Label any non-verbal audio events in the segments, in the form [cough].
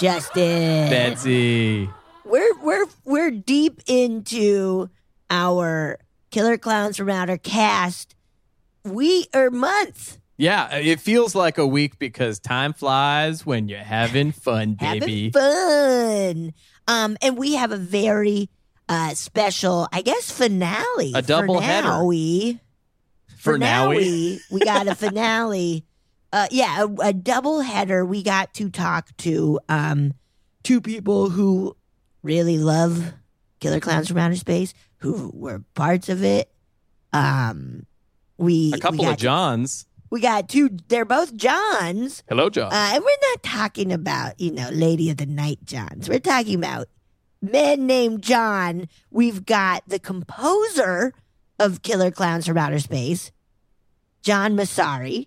Justin. Betsy. We're we're we're deep into our Killer Clowns from Outer cast week or month. Yeah, it feels like a week because time flies when you're having fun, [laughs] baby. Having fun. Um, and we have a very uh special, I guess, finale. A double for header. Now we, For for now now we- we, we got a finale. Uh, yeah, a, a double header. We got to talk to um two people who really love Killer Clowns from Outer Space, who were parts of it. Um, we A couple we of Johns. we got two. They're both Johns. Hello, John. Uh, and we're not talking about, you know, Lady of the Night Johns. We're talking about men named John. We've got the composer of Killer Clowns from Outer Space, John Massari.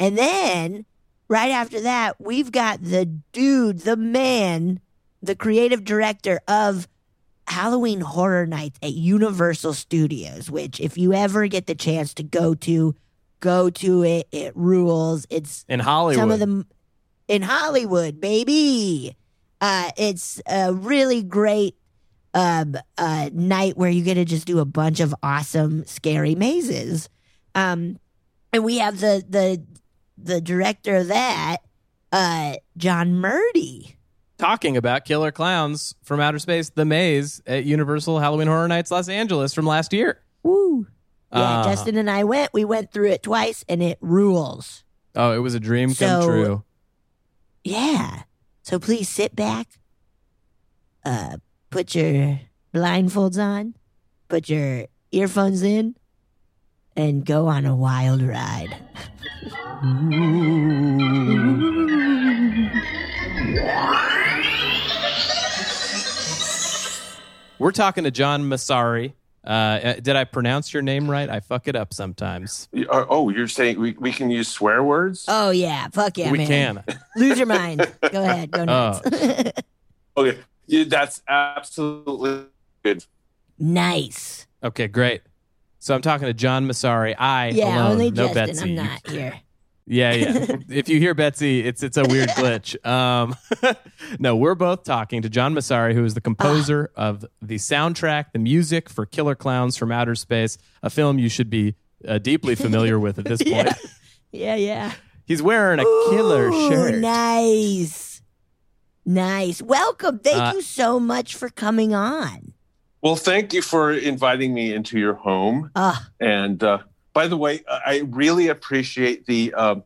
And then right after that, we've got the dude, the man, the creative director of Halloween Horror Nights at Universal Studios, which if you ever get the chance to go to, go to it. It rules. It's In Hollywood. some of them in Hollywood, baby. Uh, it's a really great um, uh, night where you get to just do a bunch of awesome, scary mazes. Um, and we have the the the director of that, uh, John Murdy. talking about Killer Clowns from Outer Space, The Maze at Universal Halloween Horror Nights Los Angeles from last year. Woo! Yeah, Uh, Justin and I went. We went through it twice, and it rules. Oh, it was a dream come So- true. Yeah. So please sit back, uh, put your blindfolds on, put your earphones in, and go on a wild ride. We're talking to John Massari. Uh, uh, did I pronounce your name right? I fuck it up sometimes. Uh, Oh, you're saying we, we can use swear words? Oh yeah, fuck yeah, we man. can. Lose your mind. Go ahead, go nuts. [laughs] Okay, yeah, that's absolutely good. nice. Okay, great. So I'm talking to John Massari. I Yeah, alone, only no Justin. Betsy. I'm not here. Yeah, yeah. [laughs] if you hear Betsy, it's it's a weird glitch. Um, [laughs] no, we're both talking to John Massari, who is the composer of the soundtrack, the music for Killer Clowns from Outer Space, a film you should be uh, deeply familiar with at this [laughs] point. Yeah, yeah. He's wearing a killer shirt. Nice. Nice. Welcome. Thank Uh, you so much for coming on. Well, thank you for inviting me into your home. Ah, And uh, by the way, I really appreciate the um,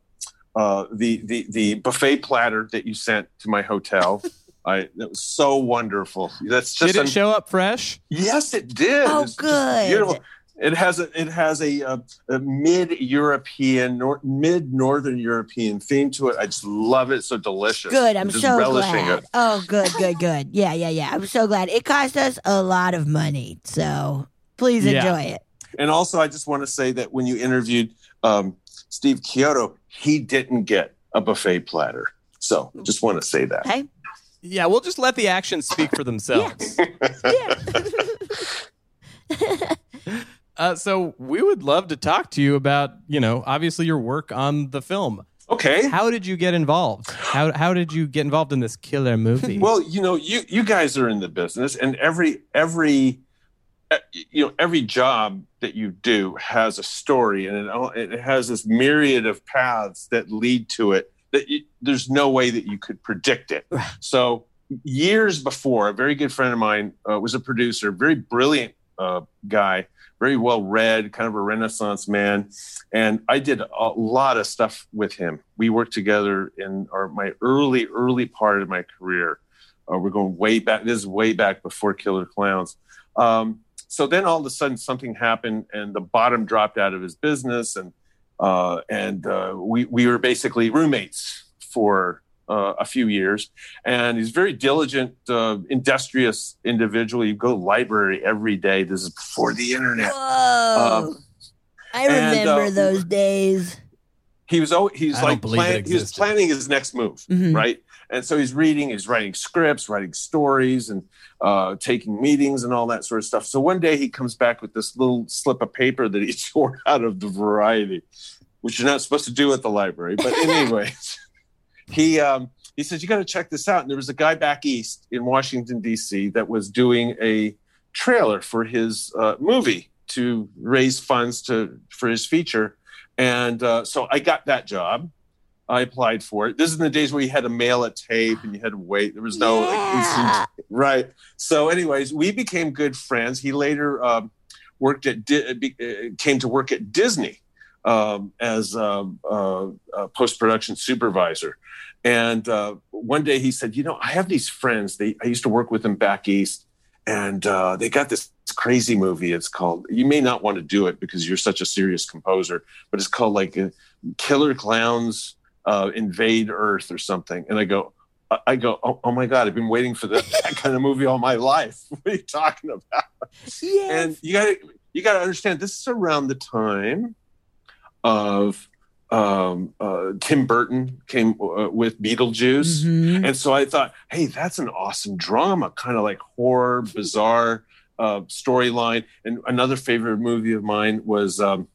uh, the the the buffet platter that you sent to my hotel. [laughs] I that was so wonderful. That's just Did it an- show up fresh? yes, it did. Oh, It's good. beautiful. It has a it has a, uh, a mid European nor, mid Northern European theme to it. I just love it. It's so delicious. good. I'm just so relishing glad. it. Oh, good, good, good. Yeah, yeah, yeah. I'm so glad. It cost us a lot of money. So please Yeah. enjoy it. And also, I just want to say that when you interviewed um, Steve Chiodo, he didn't get a buffet platter. So just want to say that. Hey? Yeah, we'll just let the actions speak for themselves. Yeah. [laughs] [laughs] Uh, so we would love to talk to you about, you know, obviously your work on the film. Okay. How did you get involved? How how did you get involved in this killer movie? Well, you know, you you guys are in the business, and every every uh, you know every job that you do has a story, and it, it has this myriad of paths that lead to it. That you, there's no way that you could predict it. [sighs] So years before, a very good friend of mine uh, was a producer, very brilliant uh, guy, very well read, kind of a Renaissance man, and I did a lot of stuff with him. We worked together in our my early early part of my career. Uh, we're going way back. This is way back before Killer Clowns. Um, so then all of a sudden something happened, and the bottom dropped out of his business, and uh, and uh, we we were basically roommates for uh, a few years. And he's a very diligent, uh, industrious individual. You go to the library every day. This is before the internet. Whoa. I and, remember uh, those days. he was always he's I like believe plan, he was planning his next move, Mhm. right? And so he's reading, he's writing scripts, writing stories, and uh, taking meetings and all that sort of stuff. So one day he comes back with this little slip of paper that he [laughs] tore out of the Variety, which you're not supposed to do at the library. But [laughs] anyways, he um, he says you got to check this out. And there was a guy back east in Washington D.C. that was doing a trailer for his uh, movie to raise funds to for his feature, and uh, so I got that job. I applied for it. This is in the days where you had to mail a tape and you had to wait. There was no like, Yeah. instant- right. So, anyways, we became good friends. He later um, worked at Di- uh, came to work at Disney um, as um, uh, a post production supervisor. And uh, one day he said, "You know, I have these friends. They I used to work with them back east, and uh, they got this crazy movie. It's called. You may not want to do it because you're such a serious composer, but it's called like uh, Killer Clowns uh, Invade Earth or something." And I go. I- I go, oh, oh my God! I've been waiting for that, that kind of movie all my life. [laughs] What are you talking about? Yes. and you got to you got to understand this is around the time of um, uh, Tim Burton came uh, with Beetlejuice, Mhm. and so I thought, hey, that's an awesome drama, kind of like horror, bizarre uh, storyline. And another favorite movie of mine was um,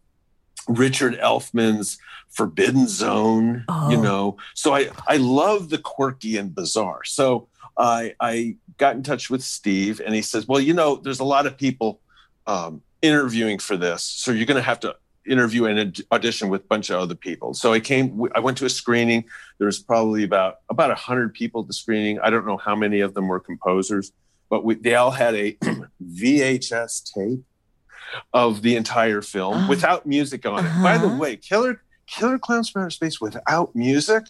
Richard Elfman's Forbidden Zone. Oh. You know, so I I love the quirky and bizarre. So I I got in touch with Steve, and he says, well, you know, there's a lot of people um, interviewing for this, so you're going to have to interview and aud- audition with a bunch of other people. So I came, I went to a screening. There was probably about about a hundred people at the screening. I don't know how many of them were composers, but we, they all had a [clears throat] VHS tape of the entire film Ah. without music on it. By the Uh-huh. way, Killer Killer Clowns from Outer Space without music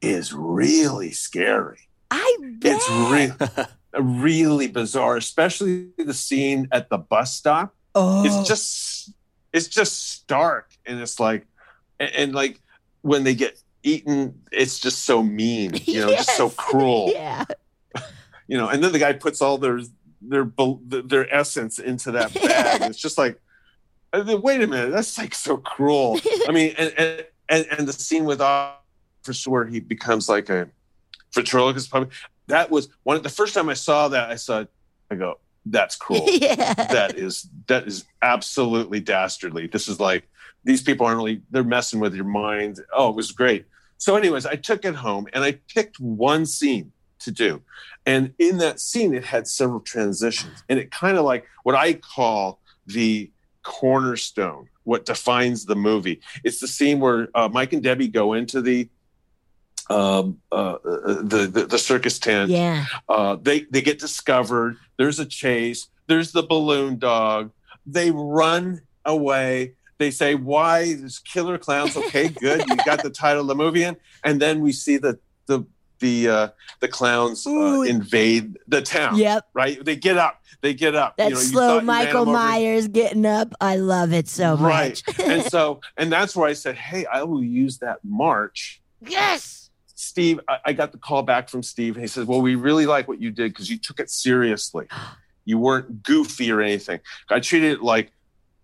is really scary. I bet. It's really really bizarre, especially the scene at the bus stop oh. it's just it's just stark and it's like and, and like when they get eaten it's just so mean you know just so [laughs] cruel. Yeah. [laughs] you know and then the guy puts all their their their essence into that [laughs] bag and it's just like uh, wait a minute that's like so cruel. I mean and and and, and the scene with officer where he becomes like a ventriloquist puppet that was one of the first time i saw that i saw i go that's [laughs] cool yeah. that is that is absolutely dastardly. This is like these people aren't really they're messing with your mind. Oh, it was great. So, anyways, I took it home and I picked one scene to do. And in that scene, it had several transitions. And it kind of like what I call the cornerstone, what defines the movie. It's the scene where uh, Mike and Debbie go into the um, uh, the, the the circus tent yeah. uh, they they get discovered. There's a chase. There's the balloon dog. They run away. They say, "Why there's killer clowns?" Okay, good. You got the title of the movie in, and then we see the the the uh, the clowns uh, invade the town. Yep. Right? They get up. They get up. That You know, slow Michael them over. Myers getting up. I love it so Right. much. Right. [laughs] and so, and that's where I said, "Hey, I will use that march." yes. Steve, I, I got the call back from Steve, and he says, "Well, we really like what you did because you took it seriously. [gasps] You weren't goofy or anything. I treated it like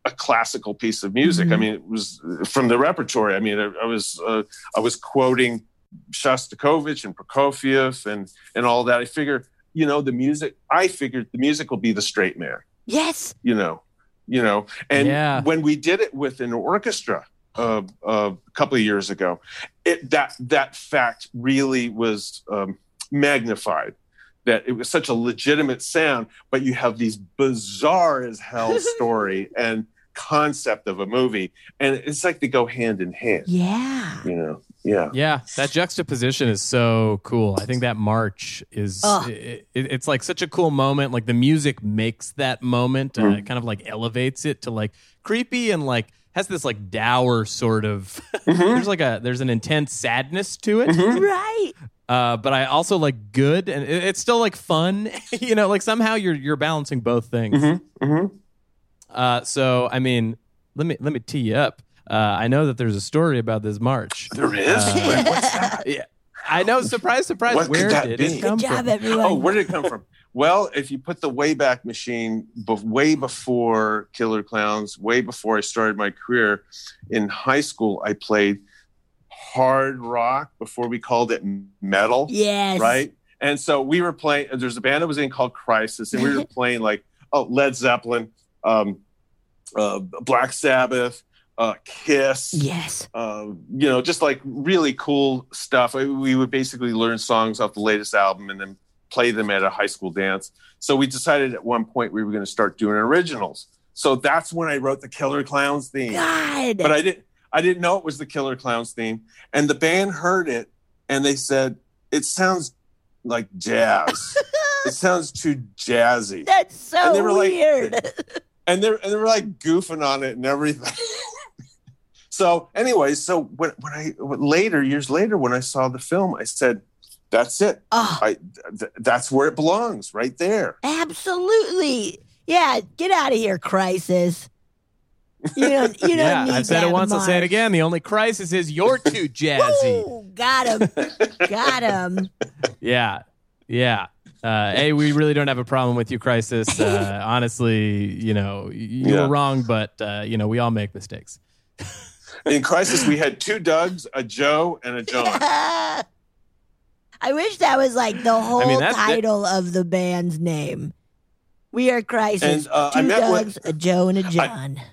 a classical piece of music. I Mhm. mean, it was from the repertory. I mean, I, I was uh, I was quoting Shostakovich and Prokofiev and and all that. I figure, you know, the music. I figured the music will be the straight man. Yes. You know, you know. And Yeah. when we did it with an orchestra uh, uh, a couple of years ago, it that that fact really was um, magnified. That it was such a legitimate sound, but you have these bizarre as hell [laughs] story and concept of a movie, and it's like they go hand in hand. Yeah. You know, yeah. Yeah, that juxtaposition is so cool. I think that march is it, it- it's like such a cool moment. Like the music makes that moment, uh, Mm. kind of like elevates it to like creepy and like has this like dour sort of. [laughs] Mhm. there's like a there's an intense sadness to it. Mhm. [laughs] Right. Uh, but I also like good and it, it's still like fun. [laughs] you know, like somehow you're you're balancing both things. Mhm. Mhm. Uh, so I mean, let me let me tee you up. Uh, I know that there's a story about this march. There is. Uh, Wait, what's that? Yeah, I know. Surprise, surprise. What could Where that did be? it come Good job, from? everyone. Oh, where did it come from? Well, if you put the Wayback Machine, way before Killer Clowns, way before I started my career in high school, I played hard rock before we called it metal Yes. right? And so we were playing. There's a band that was in called Crisis, and we were [laughs] playing like oh Led Zeppelin, um, uh, Black Sabbath, uh, Kiss, Yes. uh, you know, just like really cool stuff. We would basically learn songs off the latest album and then play them at a high school dance. So we decided at one point we were going to start doing originals. So that's when I wrote the Killer Clowns theme God. but I didn't I didn't know it was the Killer Clowns theme. And the band heard it and they said it sounds like jazz. [laughs] it sounds too jazzy. That's so And they were like- weird. And they and they were like goofing on it and everything. [laughs] so anyway, so when when I later years later when I saw the film, I said, "That's it. oh, I th- that's where it belongs, right there." absolutely. Yeah, get out of here, crisis. You don't. [laughs] You don't yeah, need I've said it that once. I'll say it again. The only crisis is you're too [laughs] jazzy. Woo, got him. got him. [laughs] Yeah, yeah. Uh, hey, we really don't have a problem with you, Crisis. Uh, honestly, you know, you Yeah. were wrong, but uh, you know, we all make mistakes. In Crisis, we had two Dougs, a Joe, and a John. I wish that was like the whole mean, that's- that- title of the band's name. We are crisis. And, uh, Two dogs, with- a Joe, and a John. [laughs]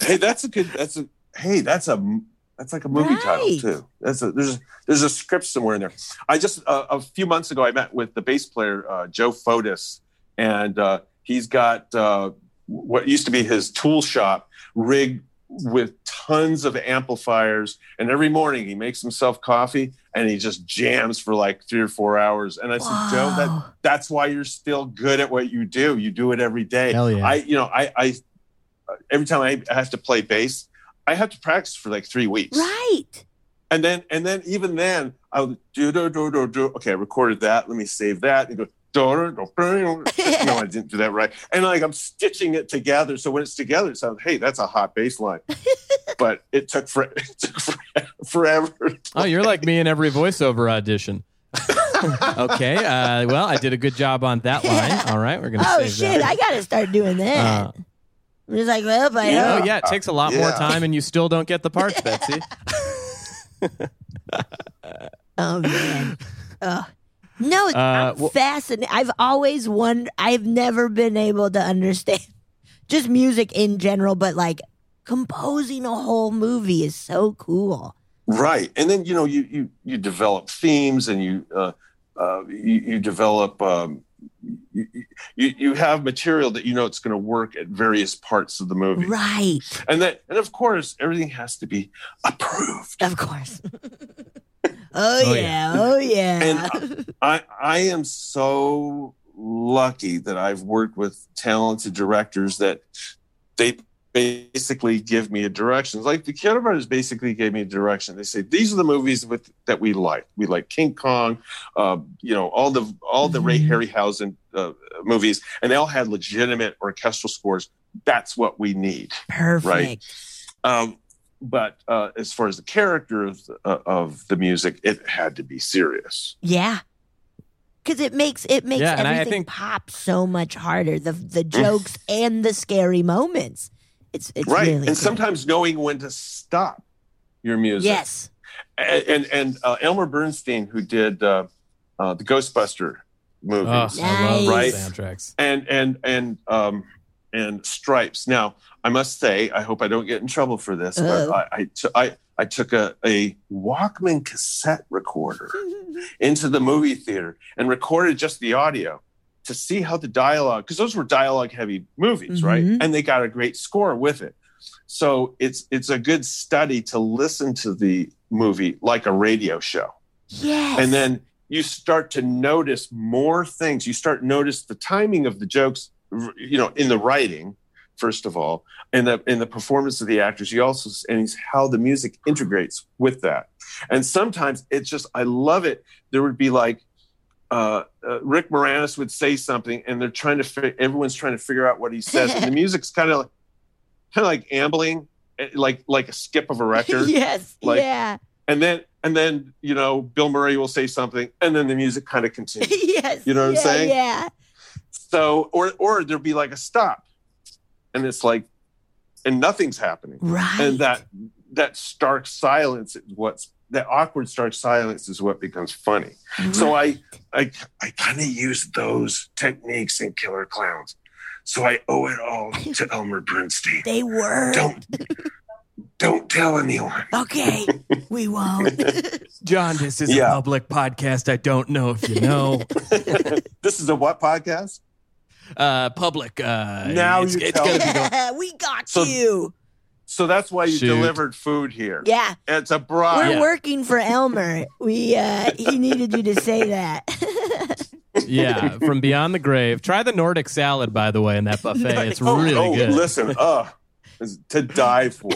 Hey, that's a good. That's a hey. That's a that's like a movie title too. That's a there's there's a script somewhere in there. I just uh, a few months ago I met with the bass player uh, Joe Fotis, and uh, he's got uh, what used to be his tool shop rigged with tons of amplifiers. And every morning he makes himself coffee and he just jams for like three or four hours. And I said, Joe, that that's why you're still good at what you do. You do it every day. Hell yeah. I, you know, I, I, every time I have to play bass, I have to practice for like three weeks. Right. And then, and then even then I would do, do, do, do, do. Okay. I recorded that. Let me save that and go, do. [laughs] no, I didn't do that right. And like, I'm stitching it together. So when it's together, it sounds, Hey, that's a hot bass line, [laughs] but it took, for, [laughs] it took forever. Oh, you're like me in every voiceover audition. okay. Uh, well, I did a good job on that line. All right, we're gonna Oh save shit! that. I gotta start doing that. Uh, I'm just like, well, I Yeah. oh yeah, it takes a lot more Yeah. time, and you still don't get the parts, Betsy. Oh man. Ugh. No, Uh, I'm well- fascinated. I've always wondered. I've never been able to understand [laughs] just music in general, but like composing a whole movie is so cool. Right, and then you know you you you develop themes and you uh, uh, you, you develop um, you, you you have material that you know it's going to work at various parts of the movie, Right. and then and of course everything has to be approved. Of course. [laughs] oh, Oh, yeah. Oh yeah. And [laughs] I I am so lucky that I've worked with talented directors that they basically give me a direction. Like the Chiodo Brothers basically gave me a direction. They say these are the movies with that we like. We like King Kong, uh, you know, all the all the Ray Mhm. Harryhausen uh, movies, and they all had legitimate orchestral scores. That's what we need. Perfect. Um, but uh, as far as the character of the, uh, of the music, it had to be serious. Yeah. Cause it makes it makes Yeah, and I- I everything think- pop so much harder. The the jokes and the scary moments. It's it's right really and good. sometimes knowing when to stop your music yes. and and, and uh, elmer bernstein who did uh, uh, the ghostbuster movies Oh, I love Right. soundtracks. and and and um and stripes now i must say i hope i don't get in trouble for this Uh-oh. but I, I, t- I I took a, a walkman cassette recorder [laughs] into the movie theater and recorded just the audio to see how the dialogue because those were dialogue heavy movies right Mhm. and they got a great score with it so it's it's a good study to listen to the movie like a radio show yes. and then you start to notice more things you start to notice the timing of the jokes you know in the writing first of all and the in the performance of the actors you also and it's how the music integrates with that and sometimes it's just i love it there would be like uh, uh, Rick Moranis would say something, and they're trying to. Fi- everyone's trying to figure out what he says, and the [laughs] music's kind of, like, kind of like ambling, eh, like like a skip of a record [laughs] yes. like- yeah. and then and then you know Bill Murray will say something, and then the music kind of continues. [laughs] yes. You know what I'm saying? Yeah. So, or or there'll be like a stop, and it's like, and nothing's happening, Right. and that that stark silence is what's that awkward stark silence is what becomes funny. So I I I kind of use those techniques in Killer Clowns. So I owe it all to [laughs] Elmer Bernstein. they were. Don't don't tell anyone. Okay, we won't. [laughs] John, this is Yeah. a public podcast. I don't know if you know. [laughs] this is a what podcast? Uh, public. Uh, Now it's, you it's tell gonna be me. going. [laughs] we got So- you. So that's why you Shoot. delivered food here. Yeah, It's a bribe. we're. Yeah. working for Elmer. We uh he needed you to say that. [laughs] Yeah, from beyond the grave. Try the Nordic salad, by the way, in that buffet. It's [laughs] Oh, really oh, good. listen, uh, it's to die for.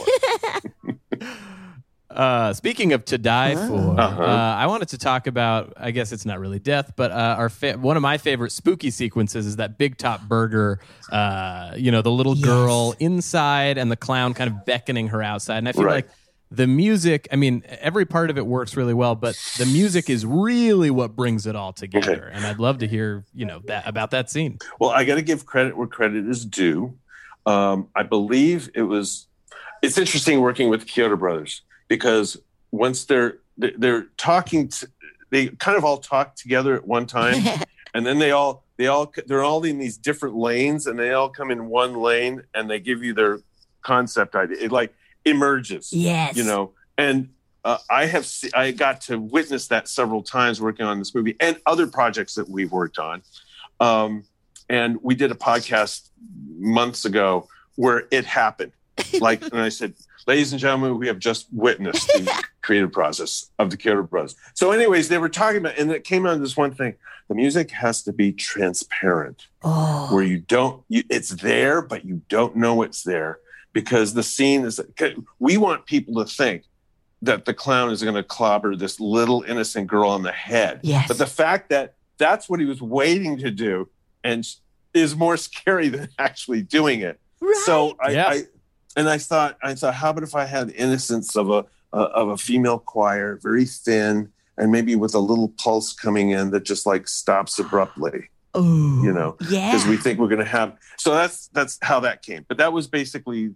Uh, speaking of to die Ah. for, Uh-huh. uh, I wanted to talk about. I guess it's not really death, but uh, our fa- one of my favorite spooky sequences is that Big Top Burger. Uh, you know, the little Yes. girl inside and the clown kind of beckoning her outside, and I feel Right. like. The music, I mean, every part of it works really well, but the music is really what brings it all together. And I'd love to hear, you know, that about that scene. Well, I got to give credit where credit is due. Um, I believe it was. It's interesting working with Chiodo Brothers because once they're they're- talking, to, they kind of all talk together at one time, [laughs] and then they all they all they're all in these different lanes, and they all come in one lane, and they give you their concept idea. It like emerges. yes. you know and uh, i have se- i got to witness that several times working on this movie and other projects that we've worked on um, and we did a podcast months ago where it happened [laughs] like and i said ladies and gentlemen we have just witnessed the [laughs] creative process of the Chiodo Bros. So, anyways, they were talking about, and it came out of this one thing: the music has to be transparent Oh, where you don't you, it's there but you don't know it's there because the scene is we want people to think that the clown is going to clobber this little innocent girl on the head yes. but the fact that that's what he was waiting to do and is more scary than [laughs] actually doing it right. so I, Yeah. And i thought i thought how about if i had innocence of a uh, of a female choir very thin and maybe with a little pulse coming in that just like stops abruptly Ooh, you know, yeah. because we think we're going to have. So that's that's how that came. But that was basically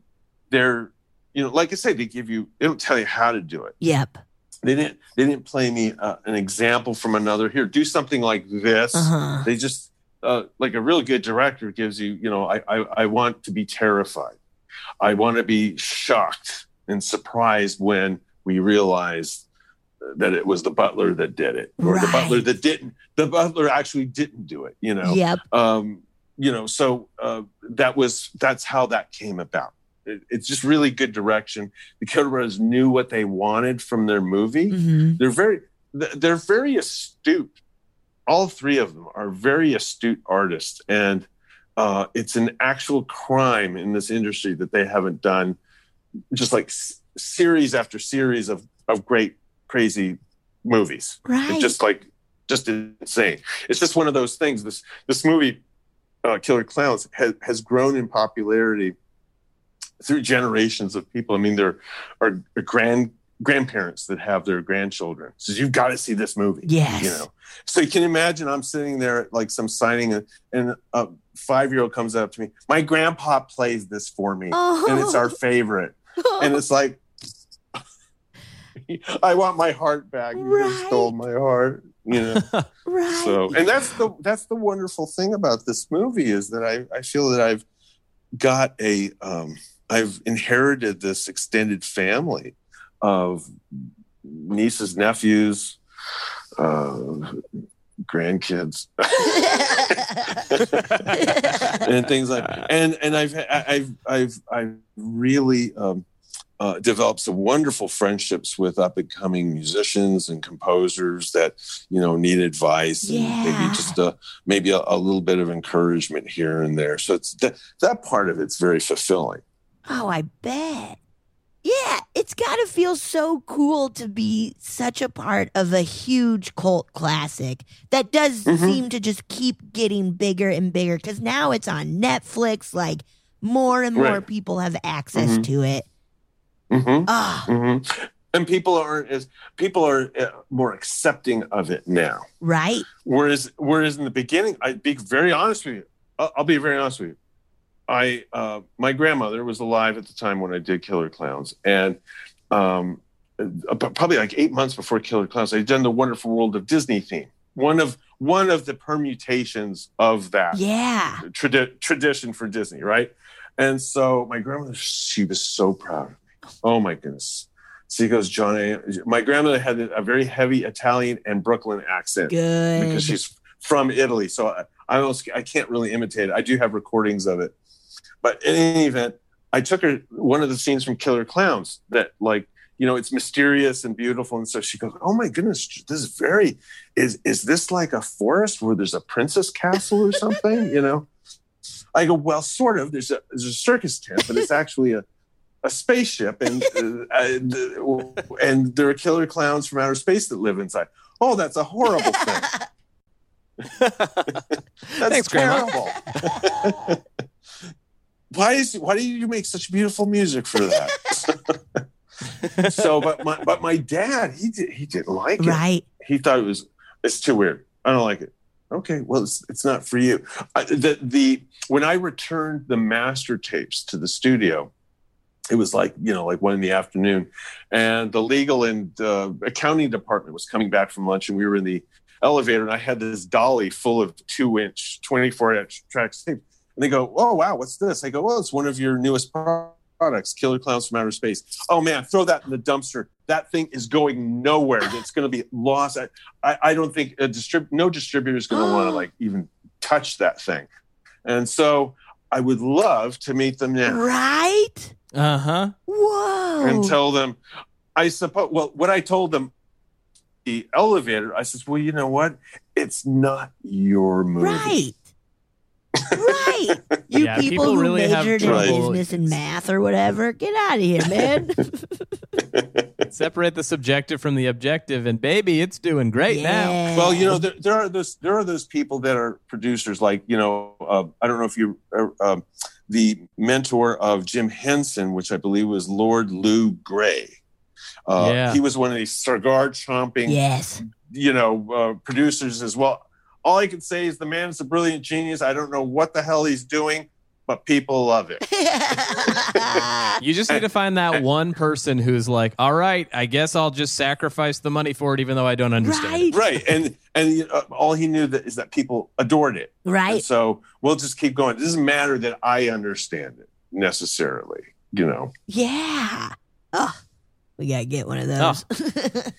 their, you know, like I say, they give you, they don't tell you how to do it. yep. They didn't they didn't play me uh, an example from another. Here, do something like this. Uh-huh. They just uh, like a really good director gives you, you know, I, I I want to be terrified. I want to be shocked and surprised when we realize that it was the butler that did it, or the butler that didn't. The butler actually didn't do it. You know Yep. um, you know so uh, that was that's how that came about it, it's just really good direction the Brothers knew what they wanted from their movie hmm they're very they're very astute all three of them are very astute artists and uh, it's an actual crime in this industry that they haven't done just like s- series after series of of great crazy movies Right. it's just like just insane. It's just one of those things. This this movie, uh, Killer Clowns, has has grown in popularity through generations of people. I mean, there are grand grandparents that have their grandchildren. Says you've got to see this movie. yes. You know, so you can imagine I'm sitting there at like some signing, and, and a five year old comes up to me. My grandpa plays this for me, Oh. and it's our favorite [laughs] and it's like [laughs] I want my heart back. You Right. stole my heart. You know. [laughs] right. So and that's the that's the wonderful thing about this movie is that I, I feel that I've got a um I've inherited this extended family of nieces, nephews, uh grandkids [laughs] and things like and and I've I've I've I've really um, uh, developed some wonderful friendships with up and coming musicians and composers that you know need advice and maybe just a maybe a, a little bit of encouragement here and there. So it's that that part of it's very fulfilling. Oh, I bet. Yeah, it's got to feel so cool to be such a part of a huge cult classic that does Mhm. seem to just keep getting bigger and bigger because now it's on Netflix. Like more and more Right. people have access Mhm. to it. hmm Ah, hmm And people aren't as people are uh, more accepting of it now. right? Whereas, whereas in the beginning, I'd be very honest with you. I'll, I'll be very honest with you. I, uh, my grandmother was alive at the time when I did Killer Clowns, and um, uh, probably like eight months before Killer Clowns, I'd done the Wonderful World of Disney theme. One of one of the permutations of that Yeah. tradi- tradition for Disney, right? And so my grandmother, she was so proud of me. Oh my goodness. She goes, John, my grandmother had a very heavy Italian and Brooklyn accent Good. because she's from Italy. So I, I almost I can't really imitate it. I do have recordings of it. But in any event, I took her one of the scenes from Killer Clowns that like, you know, it's mysterious and beautiful. And so she goes, Oh my goodness, this is very is is this like a forest where there's a princess castle or something? [laughs] you know? I go, Well, sort of. There's a there's a circus tent, but it's actually a a spaceship and uh, uh, and there are killer clowns from outer space that live inside. Oh, that's a horrible thing. [laughs] [laughs] That's Thanks, terrible. Why is why do you make such beautiful music for that? [laughs] so, but my but my dad he did he didn't like it. right. He thought it was it's too weird. I don't like it. Okay, well it's it's not for you. I, the the when I returned the master tapes to the studio, it was like you know like one in the afternoon, and the legal and uh, accounting department was coming back from lunch, and we were in the elevator, and I had this dolly full of two inch, twenty four inch tracks tape, and they go, "Oh wow, what's this?" I go, "Well, it's one of your newest products, Killer Clowns from Outer Space." Oh man, throw that in the dumpster. That thing is going nowhere. It's going to be lost. I, I, I don't think a distrib- no distributor is going to want to [gasps] like even touch that thing. And so I would love to meet them now Right. Uh huh. Whoa. and tell them. I suppose. Well, what I told them, the elevator. I says, well, you know what? It's not your movie. Right. Right. [laughs] You Yeah, people, people who really have majored in trouble. business and math or whatever, get out of here, man. [laughs] [laughs] Separate the subjective from the objective, and baby, it's doing great now. Well, you know, there, there are those there are those people that are producers, like you know, uh, I don't know if you, uh, um, the mentor of Jim Henson, which I believe was Lord Lew Grade. Uh, Yeah. He was one of these cigar chomping, Yes. you know, uh, producers as well. All I can say is the man is a brilliant genius. I don't know what the hell he's doing, but people love it. [laughs] You just need to find that one person who's like, all right, I guess I'll just sacrifice the money for it, even though I don't understand. right. it." right, and and uh, all he knew that is that people adored it. And Right. so we'll just keep going. It doesn't matter that I understand it necessarily, you know. Yeah. Oh, we gotta get one of those. [laughs]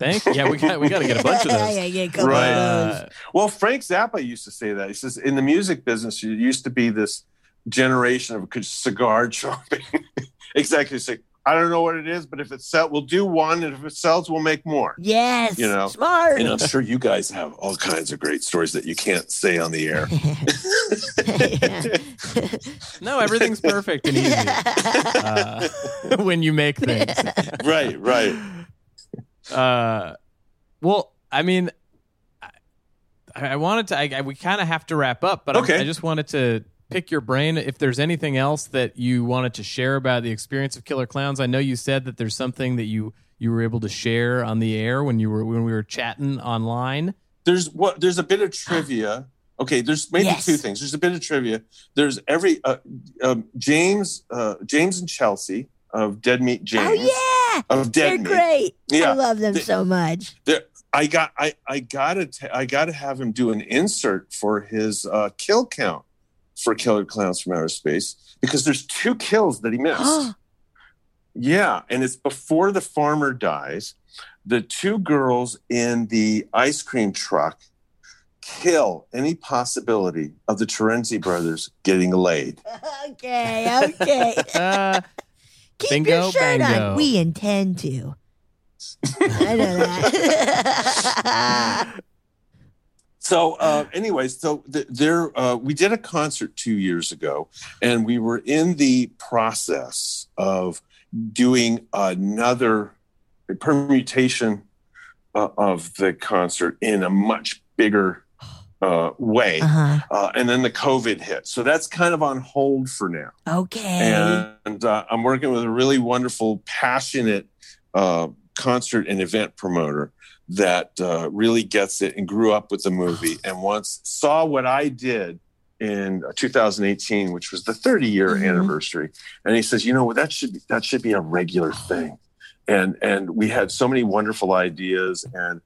Thank yeah, we got we got to get a bunch of [laughs] those. yeah, get a couple Right. those. Uh, Well, Frank Zappa used to say that. He says in the music business, there used to be this generation of cigar chomping [laughs] executives say, I don't know what it is, but if it sells, we'll do one, and if it sells, we'll make more. Yes. You know, Smart. And I'm sure you guys have all kinds of great stories that you can't say on the air. [laughs] no, everything's perfect and easy uh, when you make things. right, right. Uh, well, I mean, I, I wanted to. I, I, we kind of have to wrap up, but I- I, just wanted to pick your brain if there's anything else that you wanted to share about the experience of Killer Clowns. I know you said that there's something that you you were able to share on the air when you were when we were chatting online. there's what there's a bit of trivia. Okay, there's maybe Yes. two things. There's a bit of trivia. There's every uh, um, James uh, James and Chelsea of Dead Meat James oh yeah. of They're Dead Meat. great. I love them They- so much. I got I I gotta t- I gotta have him do an insert for his uh, kill count for Killer Clowns from Outer Space because there's two kills that he [gasps] missed. Yeah, and it's before the farmer dies. The two girls in the ice cream truck kill any possibility of the Terenzi brothers getting laid. [laughs] okay, okay. Uh, [laughs] Keep Bingo, your shirt bango. on. We intend to. I know that. [laughs] So, uh, anyways, so th- there uh, we did a concert two years ago, and we were in the process of doing another permutation uh, of the concert in a much bigger uh, way. uh-huh. Uh, and then the COVID hit. So that's kind of on hold for now. Okay. And uh, I'm working with a really wonderful, passionate uh, concert and event promoter that uh, really gets it and grew up with the movie [sighs] and once saw what I did in 2018, which was the 30 year Mhm. anniversary. And he says, you know what, that should be, that should be a regular thing. and and we had so many wonderful ideas and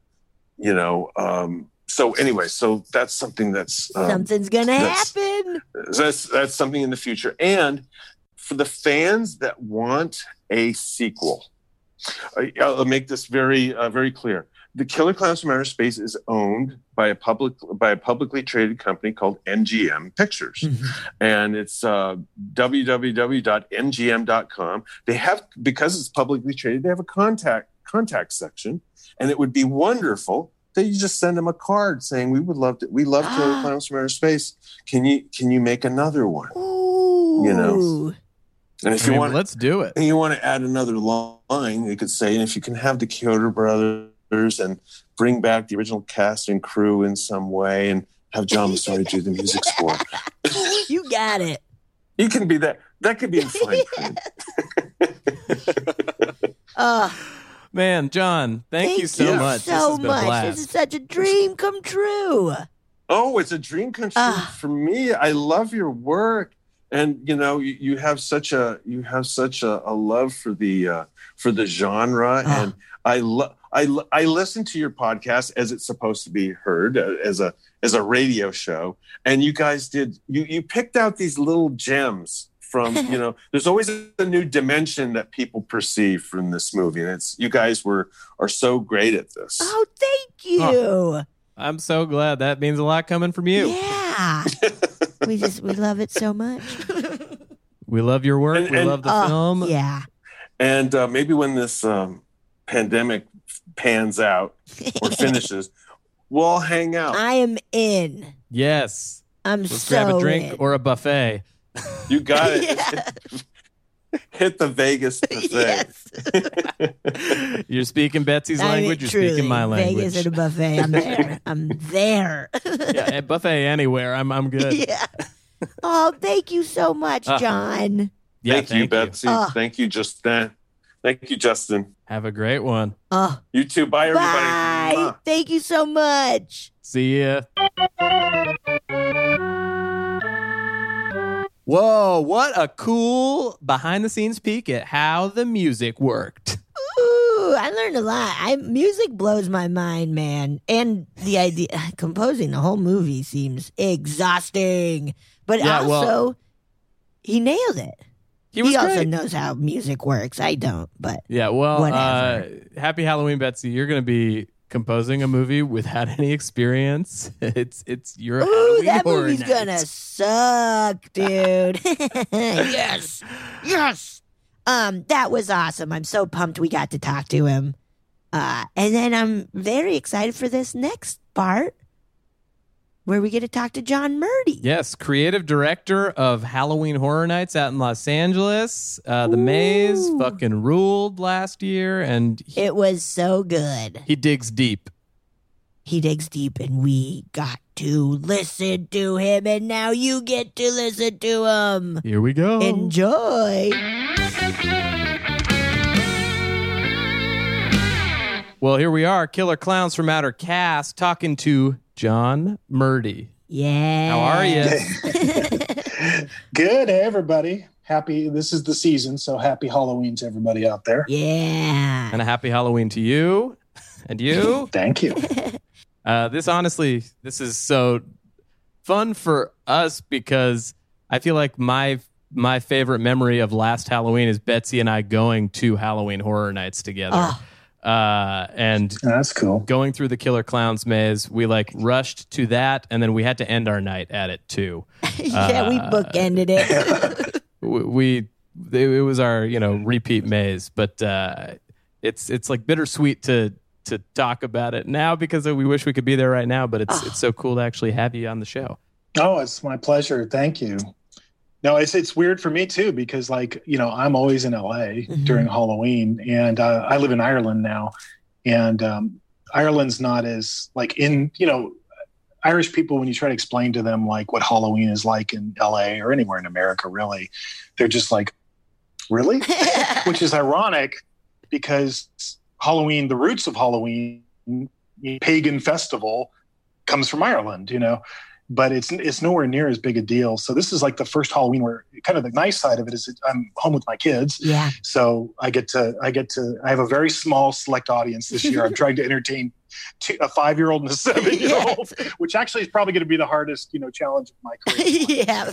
you know um so anyway so that's something that's um, Something's gonna that's- happen. that's that's something in the future. And for the fans that want a sequel I- i'll make this very uh, very clear. The killer clowns from outer space is owned by a public by a publicly traded company called mgm pictures. And it's uh, www.mgm.com they have because it's publicly traded they have a contact contact section. And it would be wonderful that you just send them a card saying we would love to we love killer clowns from outer space can you can you make another one Ooh. You know. and if I you mean, want let's do it. and you want to add another line, you could say, and if you can have the Chiodo brothers and bring back the original cast and crew in some way and have John Massari do the music score. [laughs] You got it. You can be that. That could be in fine [laughs] print. Uh, Man, John, thank, you so much. so this has been a much. blast. This is such a dream come true. Oh, it's a dream come true Ah. for me. I love your work, and you know, you, you have such a you have such a, a love for the uh, for the genre, Ah. and I love. I, I listen to your podcast as it's supposed to be heard uh, as a as a radio show, and you guys did you you picked out these little gems from [laughs] you know. There's always a new dimension that people perceive from this movie, and it's you guys were are so great at this. Oh, thank you. I'm so glad. That means a lot coming from you. Yeah. we just we love it so much. [laughs] We love your work. And- we and- love the Oh, film. Yeah. And uh, maybe when this um, pandemic pans out or [laughs] finishes, we'll all hang out. I am in. Yes. I'm Let's so grab a drink in. or a buffet. You got it. [laughs] [laughs] Hit the Vegas buffet. yes. [laughs] You're speaking Betsy's I mean, language. You're truly, speaking my language. Vegas at a buffet. I'm there. I'm there. yeah, at buffet anywhere. I'm I'm good. yeah. Oh, thank you so much, Ah. John. Yeah, thank, you, Betsy. Oh. Thank you, Justin. Thank you, Justin. Have a great one. Oh, You too. Bye, everybody. bye. Mwah. Thank you so much. See ya. Whoa, what a cool behind the scenes peek at how the music worked. Ooh, I learned a lot. I music blows my mind, man. And the idea [sighs] composing the whole movie seems exhausting. But Yeah, also well- he nailed it. He was also great. knows how music works. I don't, but Yeah, well, uh, Whatever. happy Halloween, Betsy. You're going to be composing a movie without any experience. [laughs] It's it's your ooh, Halloween that horror movie's night. gonna suck, dude. [laughs] yes. Yes. Um, that was awesome. I'm so pumped we got to talk to him. Uh, and then I'm very excited for this next part where we get to talk to John Murdy. Yes, creative director of Halloween Horror Nights out in Los Angeles. Uh, the Maze fucking ruled last year, and he, It was so good. he digs deep. He digs deep, and we got to listen to him, and now you get to listen to him. Here we go. Enjoy. Well, here we are, Killer Clowns from Outer Cast, talking to John Murdy. Yeah. How are you? [laughs] Good, hey, everybody. Happy. This is the season, so happy Halloween to everybody out there. Yeah. and a happy Halloween to you and you. [laughs] Thank you. [laughs] Uh, this honestly, this is so fun for us because I feel like my my favorite memory of last Halloween is Betsy and I going to Halloween horror nights together. Oh. Uh, and That's cool. going through the Killer Clowns maze, we like rushed to that, and then we had to end our night at it too. [laughs] yeah, we Uh, bookended it. [laughs] we, we it was our you know repeat maze, but uh, it's it's like bittersweet to to talk about it now because we wish we could be there right now, but it's it's so cool to actually have you on the show. Oh, it's my pleasure. Thank you. No, it's it's weird for me too because like you know I'm always in LA Mhm. during Halloween, and uh, I live in Ireland now, and um, Ireland's not as like in you know Irish people when you try to explain to them like what Halloween is like in LA or anywhere in America, really, they're just like, really, [laughs] which is ironic because Halloween, the roots of Halloween, pagan festival, comes from Ireland, you know, but it's it's nowhere near as big a deal. So this is like the first Halloween where kind of the nice side of it is I'm home with my kids, Yeah. so I get to I get to I have a very small select audience this year. I'm [laughs] trying to entertain two, a five year old and a seven year old, [laughs] which actually is probably going to be the hardest you know challenge of my career. [laughs] yeah.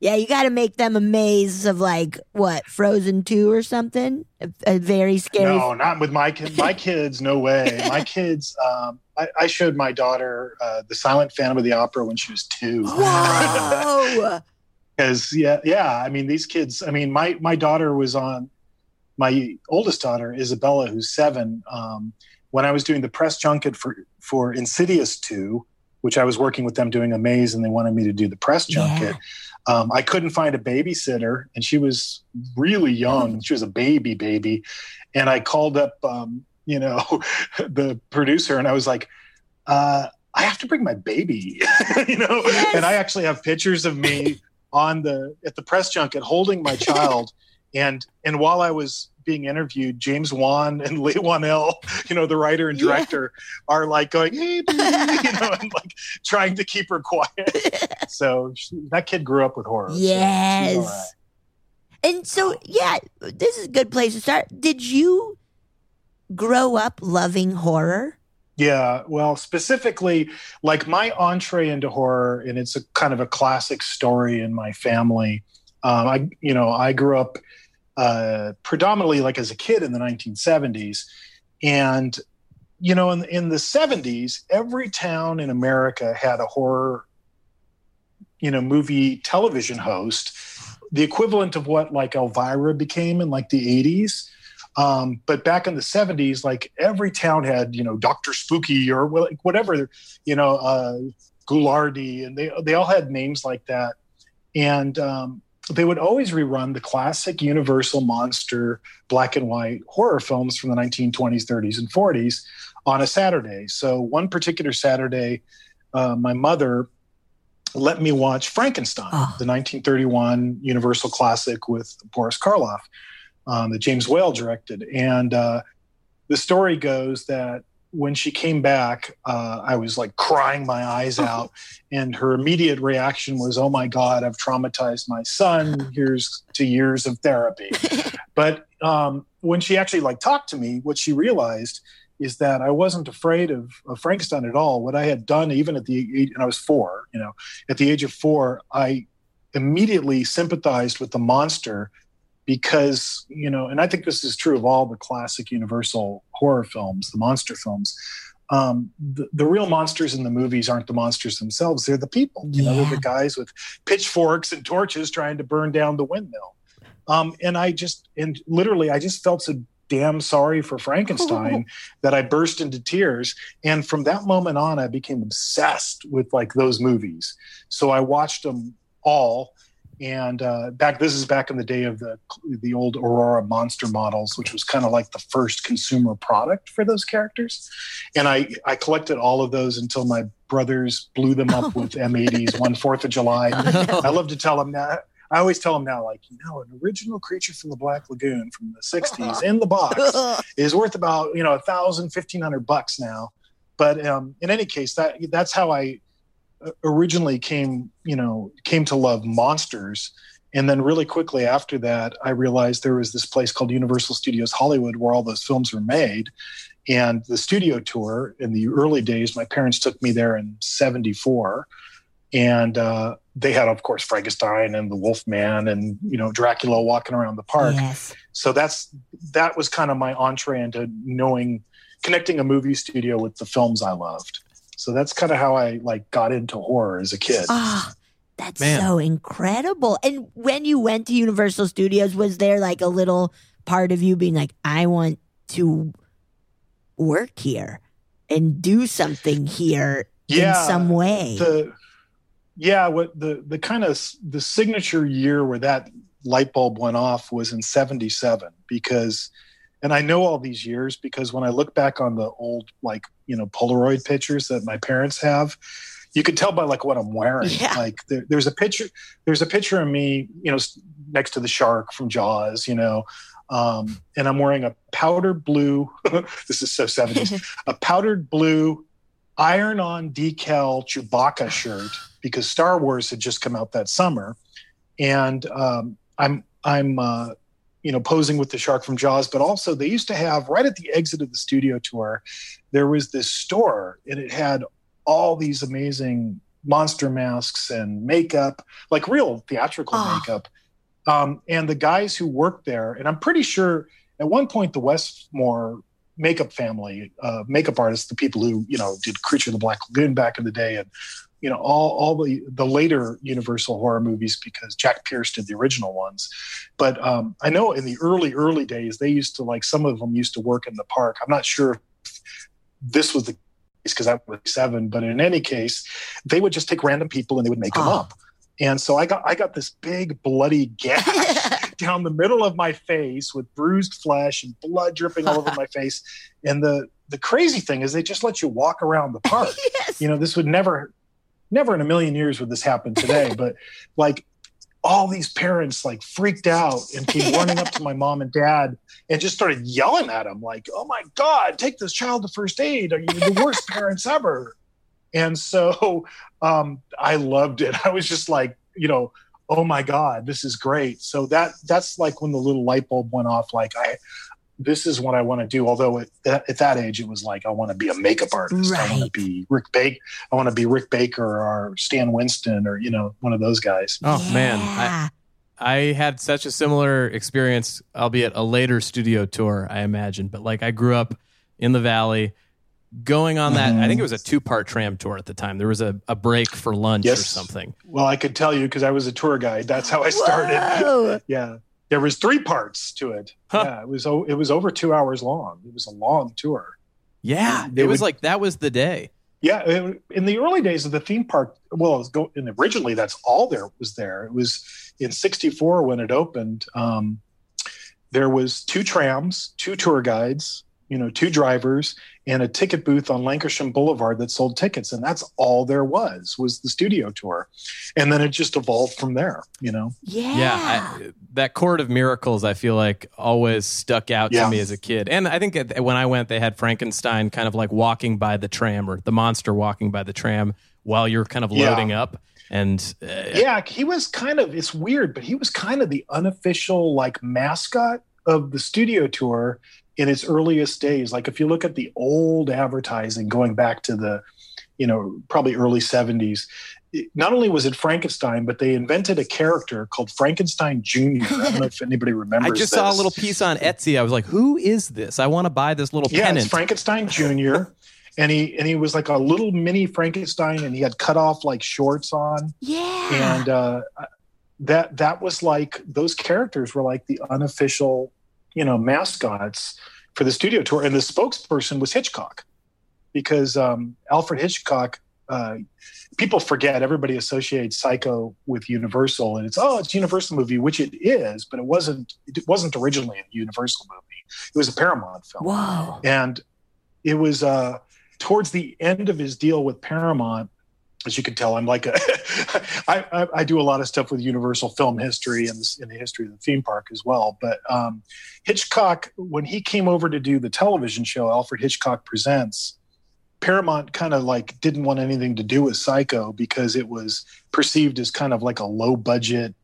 Yeah, you got to make them a maze of like what Frozen Two or something. A, a very scary. No, not with my kids. My kids, no way. My kids. Um, I, I showed my daughter uh, the Silent Phantom of the Opera when she was two. Whoa! [laughs] Because yeah, yeah. I mean, these kids. I mean, my my daughter was on. My oldest daughter, Isabella, who's seven. Um, when I was doing the press junket for for Insidious two, which I was working with them doing a maze, and they wanted me to do the press junket. Um, I couldn't find a babysitter, and she was really young. She was a baby, baby, and I called up, um, you know, [laughs] the producer, and I was like, uh, "I have to bring my baby," [laughs] you know. Yes. And I actually have pictures of me [laughs] on the at the press junket holding my child, and and while I was being interviewed, James Wan and Leigh Whannell, you know, the writer and Yeah. director, are like going, "Hey," baby," you know, and like trying to keep her quiet. so she, that kid grew up with horror. so yes. right. And so, yeah, this is a good place to start. Did you grow up loving horror? Yeah, well, specifically, like my entree into horror, and it's a kind of a classic story in my family. Um, I, you know, I grew up uh, predominantly like as a kid in the 1970s, and you know, in in the 70s, every town in America had a horror, you know, movie television host, the equivalent of what like Elvira became in like the 80s. Um, but back in the 70s, like every town had, you know, Dr. Spooky or whatever, you know, uh, Ghoulardi, and they, they all had names like that. And um, they would always rerun the classic Universal monster black and white horror films from the 1920s, 30s, and 40s on a Saturday. So one particular Saturday, uh, my mother let me watch Frankenstein, Oh. the 1931 Universal classic with Boris Karloff um, that James Whale directed. And uh, the story goes that when she came back, uh, I was like crying my eyes [laughs] out. And her immediate reaction was, Oh my God, I've traumatized my son. Here's to years of therapy. [laughs] but um, when she actually like talked to me, what she realized is that I wasn't afraid of, of Frankenstein at all. What I had done, even at the age, and I was four, you know, at the age of four, I immediately sympathized with the monster because you know and i think this is true of all the classic universal horror films the monster films. Um, the, the real monsters in the movies aren't the monsters themselves. They're the people you know they're the guys with pitchforks and torches trying to burn down the windmill. Um, and i just and literally i just felt so damn sorry for frankenstein [laughs] that i burst into tears. And from that moment on i became obsessed with like those movies. So i watched them all and uh, back this is back in the day of the the old Aurora monster models, which was kind of like the first consumer product for those characters. And I I collected all of those until my brothers blew them up with [laughs] M80s one Fourth of July. I love to tell them that. I always tell them now, like you know, an original creature from the Black Lagoon from the '60s in the box [laughs] is worth about you know a thousand, fifteen hundred bucks now. But um, in any case, that that's how I originally came you know came to love monsters. And then really quickly after that i realized there was this place called universal studios hollywood where all those films were made. And the studio tour in the early days my parents took me there in 74 and uh, they had of course frankenstein and the wolfman and you know dracula walking around the park. Yes. so that's that was kind of my entree into knowing connecting a movie studio with the films i loved so that's kind of how i like got into horror as a kid Ah, that's Man. so incredible. And when you went to Universal Studios, was there like a little part of you being like, I want to work here and do something here in some way? the yeah what the the kind of the signature year where that light bulb went off was in 77 because and i know all these years because when i look back on the old like you know polaroid pictures that my parents have you could tell by like what i'm wearing Yeah. like there, there's a picture there's a picture of me you know next to the shark from jaws you know um, and i'm wearing a powder blue [laughs] this is so 70s [laughs] a powdered blue iron on decal Chewbacca shirt because Star Wars had just come out that summer, and um, I'm I'm uh, you know posing with the shark from Jaws, but also they used to have right at the exit of the studio tour, there was this store and it had all these amazing monster masks and makeup, like real theatrical Ah. makeup. Um, and the guys who worked there, and I'm pretty sure at one point the Westmore makeup family, uh, makeup artists, the people who you know did Creature of the Black Lagoon back in the day, and you know all all the the later Universal horror movies because Jack Pierce did the original ones. But um, I know in the early early days they used to like some of them used to work in the park. I'm not sure if this was the case because I was seven, but in any case, they would just take random people and they would make them Oh. up. And so I got I got this big bloody gash [laughs] down the middle of my face with bruised flesh and blood dripping all over my [laughs] face. And the the crazy thing is they just let you walk around the park. [laughs] yes. You know, this would never never in a million years would this happen today, [laughs] but like all these parents like freaked out and came [laughs] running up to my mom and dad and just started yelling at them like, "Oh my god, take this child to first aid. Are you the worst [laughs] parents ever?" And so um, I loved it. I was just like, you know, oh my god, this is great. So that that's like when the little light bulb went off. Like I, this is what I want to do. Although at that, at that age, it was like I want to be a makeup artist. I want to be Rick Baker. I want to be Rick Baker or Stan Winston or you know one of those guys. Oh man, I, I had such a similar experience, albeit a later studio tour, I imagine. But like I grew up in the valley, going on that. Mhm. I think it was a two part tram tour at the time. There was a, a break for lunch or something. Well, I could tell you because I was a tour guide. That's how I started. [laughs] Yeah, there was three parts to it. Huh. Yeah, it was it was over two hours long. It was a long tour. Yeah, They it was would- like that was the day. Yeah, it- in the early days of the theme park, well, it go, and originally that's all there was there. It was in '64 when it opened. Um, there was two trams, two tour guides, you know, two drivers, and a ticket booth on Lankershim Boulevard that sold tickets, and that's all there was was the studio tour, and then it just evolved from there. You know, Yeah. Yeah, I, that Court of Miracles, I feel like always stuck out Yeah. to me as a kid. And I think when I went, they had Frankenstein kind of like walking by the tram or the monster walking by the tram while you're kind of Yeah. loading up. And uh, yeah, he was kind of it's weird, but he was kind of the unofficial like mascot of the studio tour in its earliest days. Like if you look at the old advertising going back to the, you know, probably early 70s, not only was it Frankenstein, but they invented a character called Frankenstein Jr. I don't know if [laughs] anybody remembers. I just saw a little piece on Etsy. I was like, who is this? I want to buy this little Yeah, pennant. it's Frankenstein Jr. [laughs] and he and he was like a little mini Frankenstein, and he had cut off like shorts on. yeah. and uh, that that was like those characters were like the unofficial you know mascots for the studio tour and the spokesperson was hitchcock because um, alfred hitchcock uh, people forget everybody associates psycho with universal and it's oh it's a universal movie which it is but it wasn't it wasn't originally a universal movie it was a paramount film Wow! and it was uh towards the end of his deal with paramount as you can tell i'm like a [laughs] I, I, I do a lot of stuff with universal film history and in the history of the theme park as well but um, hitchcock when he came over to do the television show alfred hitchcock presents paramount kind of like didn't want anything to do with psycho because it was perceived as kind of like a low budget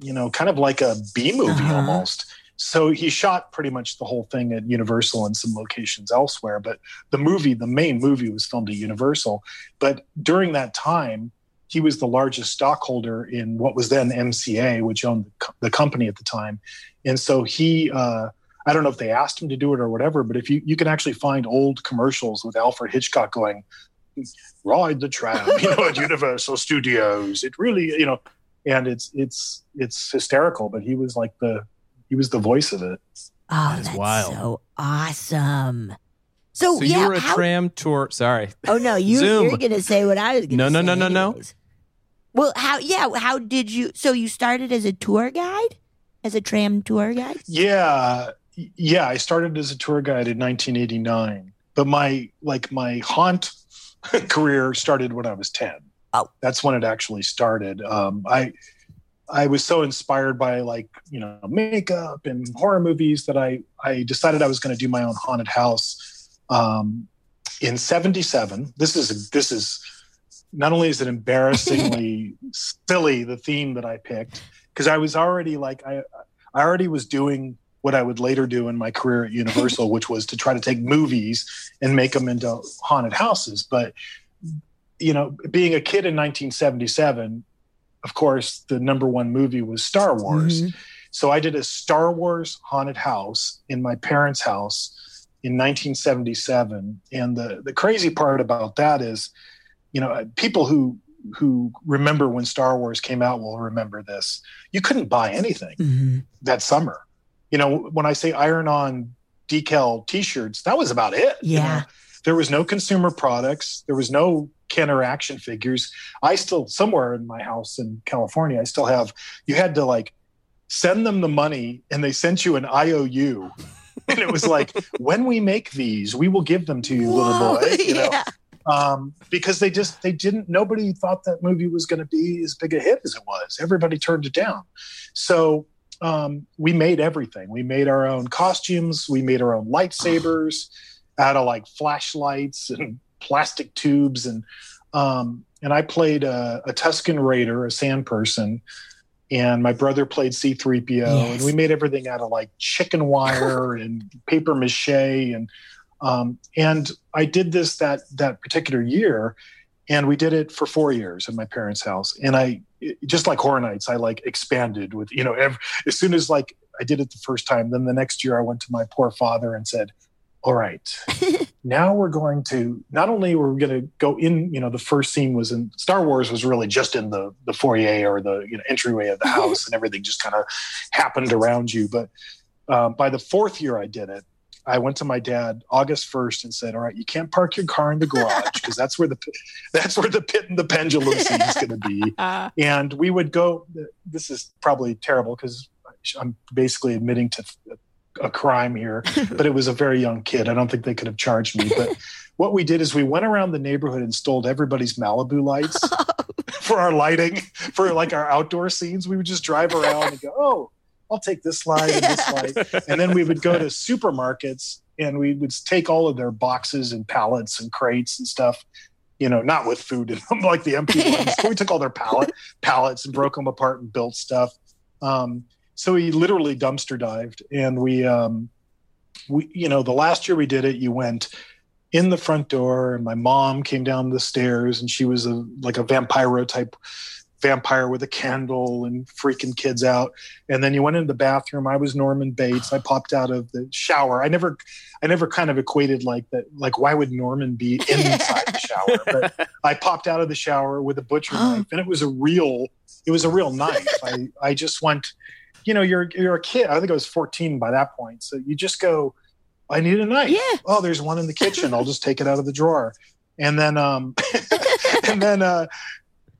you know kind of like a b movie Uh-huh. almost so he shot pretty much the whole thing at Universal and some locations elsewhere. But the movie, the main movie, was filmed at Universal. But during that time, he was the largest stockholder in what was then MCA, which owned the, co- the company at the time. And so he, uh, I don't know if they asked him to do it or whatever, but if you you can actually find old commercials with Alfred Hitchcock going, "Ride the tram," [laughs] you know, at Universal Studios. It really, you know, and it's it's it's hysterical. But he was like the he was the voice of it. Oh, is that's wild. so awesome. So, so yeah, you were a how- tram tour. Sorry. Oh no, you, you're gonna say what I was gonna No, no, say. no, no, no. anyways. Well, how? Yeah, how did you? So you started as a tour guide, as a tram tour guide. Yeah, yeah. I started as a tour guide in 1989, but my like my haunt [laughs] career started when I was 10. Oh. that's when it actually started. Um, I I was so inspired by like you know makeup and horror movies that I I decided I was going to do my own haunted house. Um, in 77 this is this is not only is it embarrassingly [laughs] silly the theme that i picked because i was already like i i already was doing what i would later do in my career at universal [laughs] which was to try to take movies and make them into haunted houses but you know being a kid in 1977 of course the number one movie was star wars Mhm. so I did a Star Wars haunted house in my parents' house in 1977. And the, the crazy part about that is, you know, people who who remember when Star Wars came out will remember this. You couldn't buy anything Mhm. that summer. You know, when I say iron on decal t-shirts, that was about it. you Yeah. know. There was no consumer products. There was no Kenner action figures. I still somewhere in my house in California, I still have you had to like send them the money and they sent you an IOU. [laughs] And it was like, when we make these, we will give them to you, little boy. You know? yeah. um, because they just they didn't nobody thought that movie was going to be as big a hit as it was everybody turned it down so um, we made everything we made our own costumes we made our own lightsabers out of like flashlights and plastic tubes and um, and i played a, a tusken raider a sand person and my brother played c3po Yes. and we made everything out of like chicken wire [laughs] and paper mache and um, and I did this that that particular year, and we did it for four years at my parents' house. And I just like Horror Nights, I like expanded with you know ev as soon as like I did it the first time. Then the next year, I went to my poor father and said, "All right, [laughs] now we're going to not only we're going to go in. You know, the first scene was in Star Wars was really just in the the foyer or the you know entryway of the [laughs] house, and everything just kind of happened around you. But um, by the fourth year, I did it. I went to my dad August 1st and said, "All right, you can't park your car in the garage [laughs] because that's where the that's where the pit and the pendulum scene is going to be." And we would go. This is probably terrible because I'm basically admitting to a crime here, but it was a very young kid. I don't think they could have charged me. But [laughs] what we did is we went around the neighborhood and stole everybody's Malibu lights [laughs] for our lighting for like our outdoor scenes. We would just drive around and go, "Oh, I'll take this light and this light." [laughs] and then we would go to supermarkets and we would take all of their boxes and pallets and crates and stuff you know not with food in them like the empty ones we took all their pallet pallets and broke them apart and built stuff um, so we literally dumpster dived and we um, we you know the last year we did it you went in the front door and my mom came down the stairs and she was a like a vampiro type vampire with a candle and freaking kids out. And then you went into the bathroom. I was norman bates. I popped out of the shower. I never i never kind of equated like that like why would norman be [laughs] inside the shower? But i popped out of the shower with a butcher [gasps] knife and it was a real it was a real knife. I i just went you know you're you're a kid i think i was 14 by that point so you just go i need a knife Yeah. oh there's one in the kitchen i'll just take it out of the drawer and then um [laughs] and then uh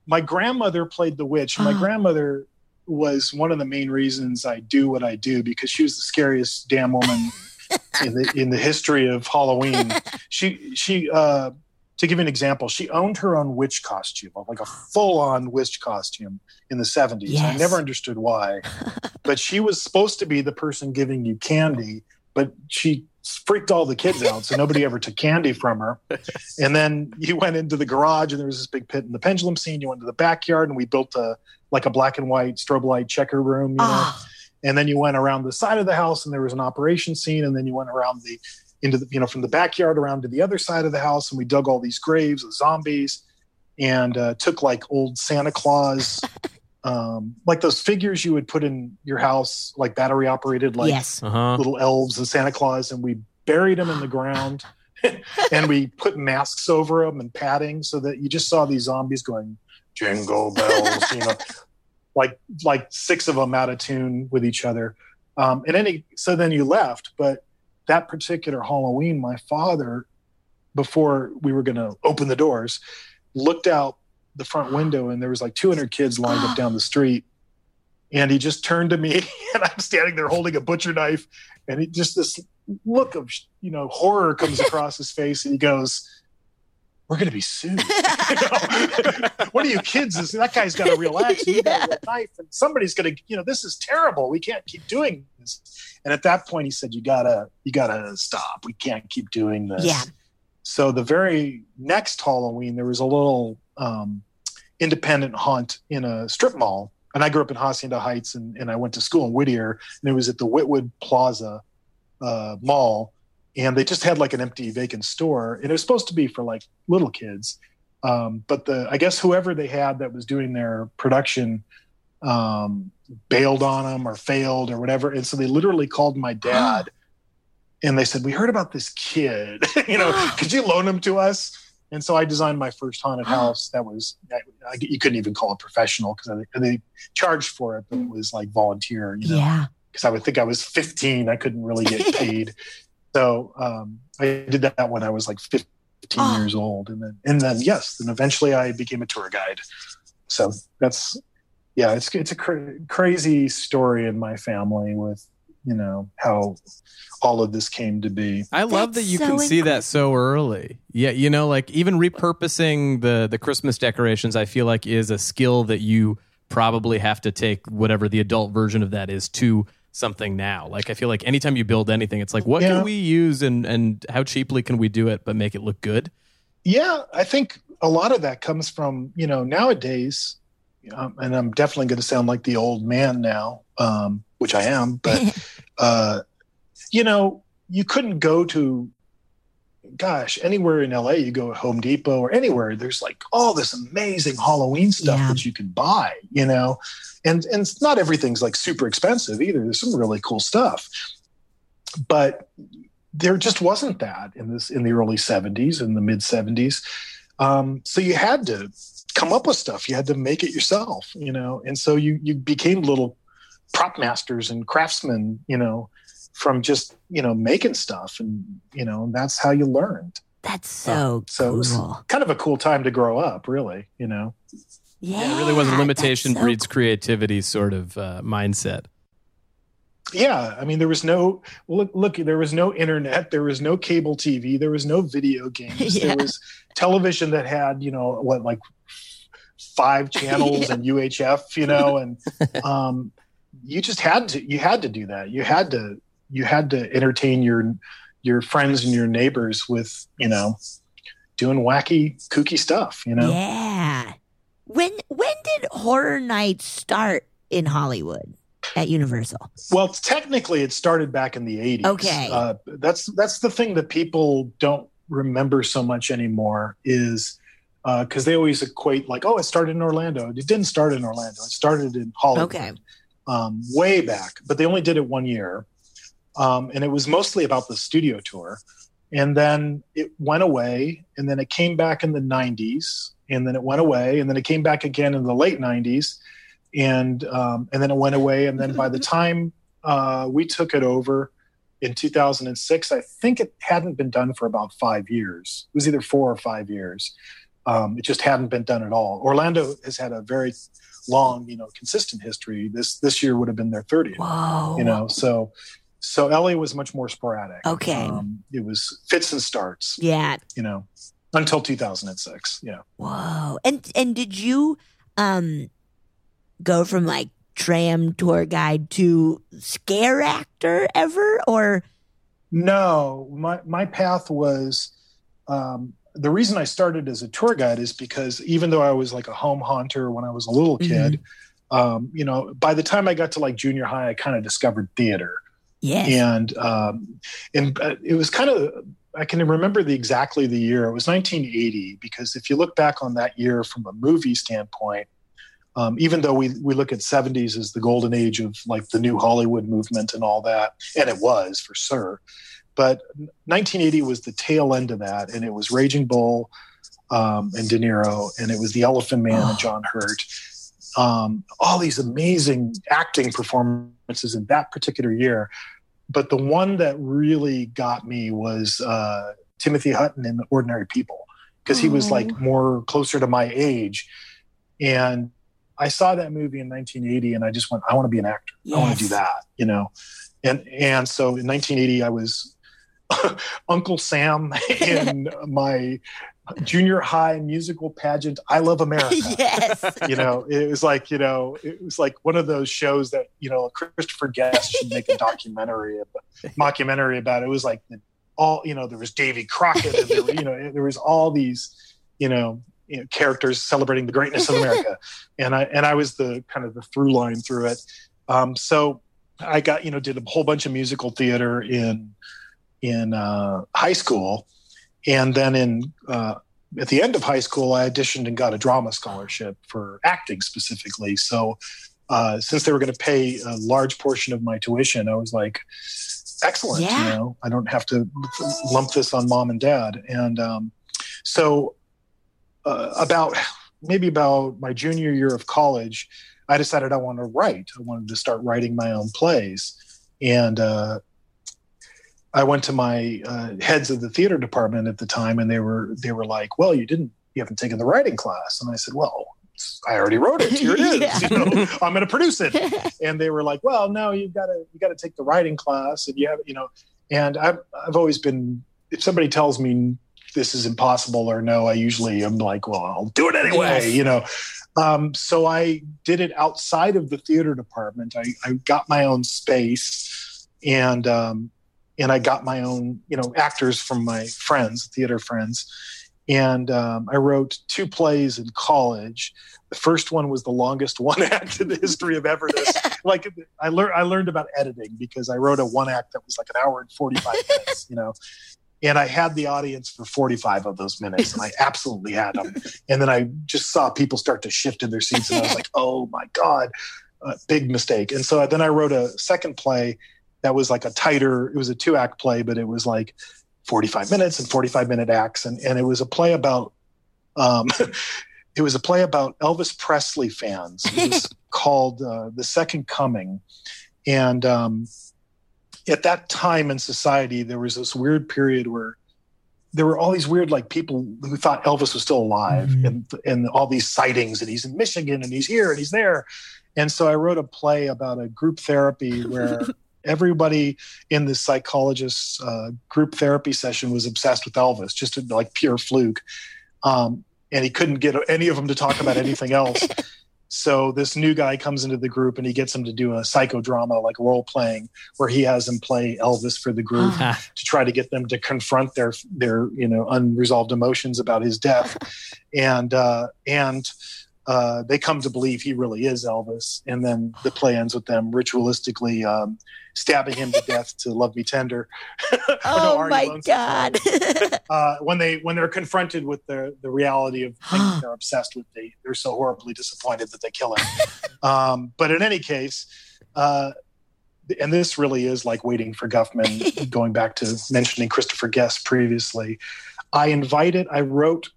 my grandmother played the witch my Oh. grandmother was one of the main reasons I do what I do because she was the scariest damn woman [laughs] in the in the history of Halloween. She she uh to give you an example, she owned her own witch costume, like a full on witch costume in the 70s. I never understood why. [laughs] but she was supposed to be the person giving you candy, but she freaked all the kids out, so nobody ever took candy from her. [laughs] And then you went into the garage and there was this big pit in the pendulum scene. You went to the backyard and we built a like a black and white strobe light checker room, you know Ah, and then you went around the side of the house and there was an operation scene and then you went around the into the you know from the backyard around to the other side of the house and we dug all these graves of zombies and uh, took like old santa claus [laughs] um, like those figures you would put in your house like battery operated like yes. Uh-huh. little elves and santa claus and we buried them in the ground [laughs] and we put masks over them and padding so that you just saw these zombies going jingle bells you know [laughs] like like six of them out of tune with each other um, and any so then you left but that particular halloween my father before we were going to open the doors looked out the front window and there was like 200 kids lined up down the street. And he just turned to me [laughs] and i'm standing there holding a butcher knife and he just this look of you know horror comes across his face and he goes we're going to be sued. [laughs] [laughs] What are you kids is that guy's got a real axe and got a knife and somebody's going to you know this is terrible. We can't keep doing this. And at that point he said you gotta you gotta stop. We can't keep doing this. Yeah. so the very next Halloween, there was a little um, independent haunt in a strip mall. And I grew up in Hacienda Heights and, and I went to school in Whittier and it was at the Whittwood Plaza uh, mall. And they just had like an empty vacant store. And it was supposed to be for like little kids. Um, but the, I guess whoever they had that was doing their production um, bailed on them or failed or whatever. And so they literally called my [gasps] dad and they said, We heard about this kid. [laughs] you know, [gasps] could you loan him to us? And so I designed my first haunted house. That was I, I, you couldn't even call it professional because they charged for it, but it was like volunteer. You know? Yeah. Because I would think I was 15, I couldn't really get [laughs] paid. So um, I did that when I was like 15 Oh. years old, and then and then yes, then eventually I became a tour guide. So that's yeah, it's it's a cra- crazy story in my family with you know how all of this came to be. I love that you so can see that so early. Yeah, you know, like even repurposing the the Christmas decorations, I feel like is a skill that you probably have to take whatever the adult version of that is to something now. Like I feel like anytime you build anything, it's like what Yeah. can we use and and how cheaply can we do it but make it look good? Yeah, I think a lot of that comes from you know nowadays, um, and I'm definitely going to sound like the old man now, um, which I am. But [laughs] uh, you know, you couldn't go to, gosh, anywhere in LA. You go to Home Depot or anywhere. There's like all this amazing Halloween stuff Yeah. that you can buy. You know, and and it's not everything's like super expensive either. There's some really cool stuff, but there just wasn't that in this in the early 70s and the mid 70s um, so you had to come up with stuff you had to make it yourself you know and so you you became little prop masters and craftsmen you know from just you know making stuff and you know that's how you learned That's so so it was cool. kind of a cool time to grow up really you know Yeah. it really was a limitation so breeds creativity sort of uh, mindset. yeah i mean there was no look look there was no internet there was no cable tv there was no video [laughs] games Yeah. there was television that had you know what like five [laughs] channels and uhf you know and [laughs] um you just had to you had to do that you had to you had to entertain your your friends and your neighbors with you know doing wacky kooky stuff you know Yeah. When when did horror nights start in Hollywood at Universal? Well, technically, it started back in the '80s. Okay. uh, that's that's the thing that people don't remember so much anymore is because they always equate like, oh, it started in Orlando. It didn't start in Orlando. It started in Hollywood, Okay. um, way back. But they only did it one year, um, and it was mostly about the studio tour. And then it went away, and then it came back in the '90s, and then it went away, and then it came back again in the late '90s, and um, and then it went away, and then by the [laughs] time uh, we took it over in 2006, I think it hadn't been done for about five years. It was either four or five years. Um, it just hadn't been done at all. Orlando has had a very long, you know, consistent history. This this year would have been their 30th Whoa. you know so so LA was much more sporadic. Okay. Um, it was fits and starts, Yeah. you know, until 2006. Yeah. Whoa. And and did you um go from like tram tour guide to scare actor ever or No, my, my path was um, the reason I started as a tour guide is because even though I was like a home haunter when I was a little kid, um, you know, by the time I got to like junior high, I kind of discovered theater. Yes. and um, and uh, it was kind of I can remember the exactly the year. It was 1980 because if you look back on that year from a movie standpoint, um, even though we we look at 70s as the golden age of like the new Hollywood movement and all that, and it was for sure, but 1980 was the tail end of that, and it was Raging Bull um, and De Niro, and it was The Elephant Man Oh. and John Hurt. Um, all these amazing acting performances in that particular year but the one that really got me was uh, Timothy Hutton in Ordinary People because he was Oh. like more closer to my age, and I saw that movie in 1980, and I just went, I want to be an actor. I want to do that, you know, and and so in 1980, I was [laughs] Uncle Sam in [laughs] my junior high musical pageant, I Love America [laughs] yes. you know it was like you know it was like one of those shows that you know christopher guest should make a documentary about, mockumentary about it was like the all you know there was Davy Crockett and there you know there was all these you know, you know characters celebrating the greatness of America, and I and I was the kind of the through line through it. Um, so I got you know did a whole bunch of musical theater in in uh, high school, and then in uh, at the end of high school I auditioned and got a drama scholarship for acting specifically. So uh, since they were going to pay a large portion of my tuition, I was like, excellent. Yeah. You know, I don't have to lump this on mom and dad. And um, so, uh, about maybe about my junior year of college, I decided I wanted to write. I wanted to start writing my own plays, and uh, I went to my uh, heads of the theater department at the time, and they were they were like, "Well, you didn't, you haven't taken the writing class," and I said, "Well." I already wrote it. Here it is. [laughs] Yeah. You know, I'm going to produce it [laughs] and they were like, "Well, no, you've got to you got to take the writing class, and you have you know." And I've I've always been if somebody tells me this is impossible or no, I usually am like, "Well, I'll do it anyway," Yes. you know. Um, so I did it outside of the theater department. I, I got my own space, and um, and I got my own you know actors from my friends, theater friends, and um, I wrote two plays in college. The first one was the longest [laughs] one act in the history of Everness. [laughs] like I learned, I learned about editing because I wrote a one act that was like an hour and forty five [laughs] minutes. You know, and I had the audience for forty five of those minutes, and I absolutely had them. And then I just saw people start to shift in their seats, and I was like, "Oh my god, uh, big mistake." And so then I wrote a second play that was like a tighter. It was a two act play, but it was like 45 minutes and 45 minute acts and, and it was a play about um, [laughs] it was a play about elvis presley fans it was [laughs] called uh, the second coming and um, at that time in society there was this weird period where there were all these weird like people who thought elvis was still alive Mhm. and, and all these sightings and he's in michigan and he's here and he's there and so i wrote a play about a group therapy where [laughs] everybody in the psychologist's uh, group therapy session was obsessed with Elvis, just a, like pure fluke. Um, and he couldn't get any of them to talk about anything else. [laughs] So this new guy comes into the group and he gets him to do a psychodrama, like role playing, where he has him play Elvis for the group Ah, [laughs] to try to get them to confront their their you know unresolved emotions about his death, [laughs] and uh, and uh, they come to believe he really is Elvis, and then the play ends with them ritualistically um, stabbing him to death to "Love Me Tender." [laughs] Or no, oh my god. [laughs] uh, when they when they're confronted with the the reality of things they're obsessed with, they they're so horribly disappointed that they kill him. [laughs] um, but in any case, uh, and this really is like waiting for Guffman. going back to mentioning Christopher Guest previously, I invited, I wrote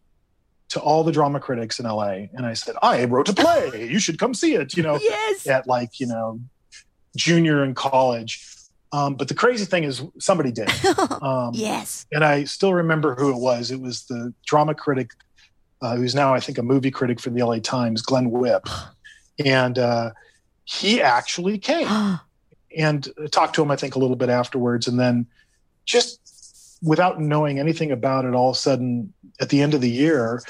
to all the drama critics in LA, and I said, I wrote a play. You should come see it. You know, yes. at like you know junior in college. Um, but the crazy thing is, somebody did. [laughs] Um, yes. and I still remember who it was. It was the drama critic, uh, who's now I think a movie critic for the LA Times, Glenn Whipp, [gasps] and uh, he actually came [gasps] and talked to him. I think a little bit afterwards, and then just without knowing anything about it, all of a sudden at the end of the year,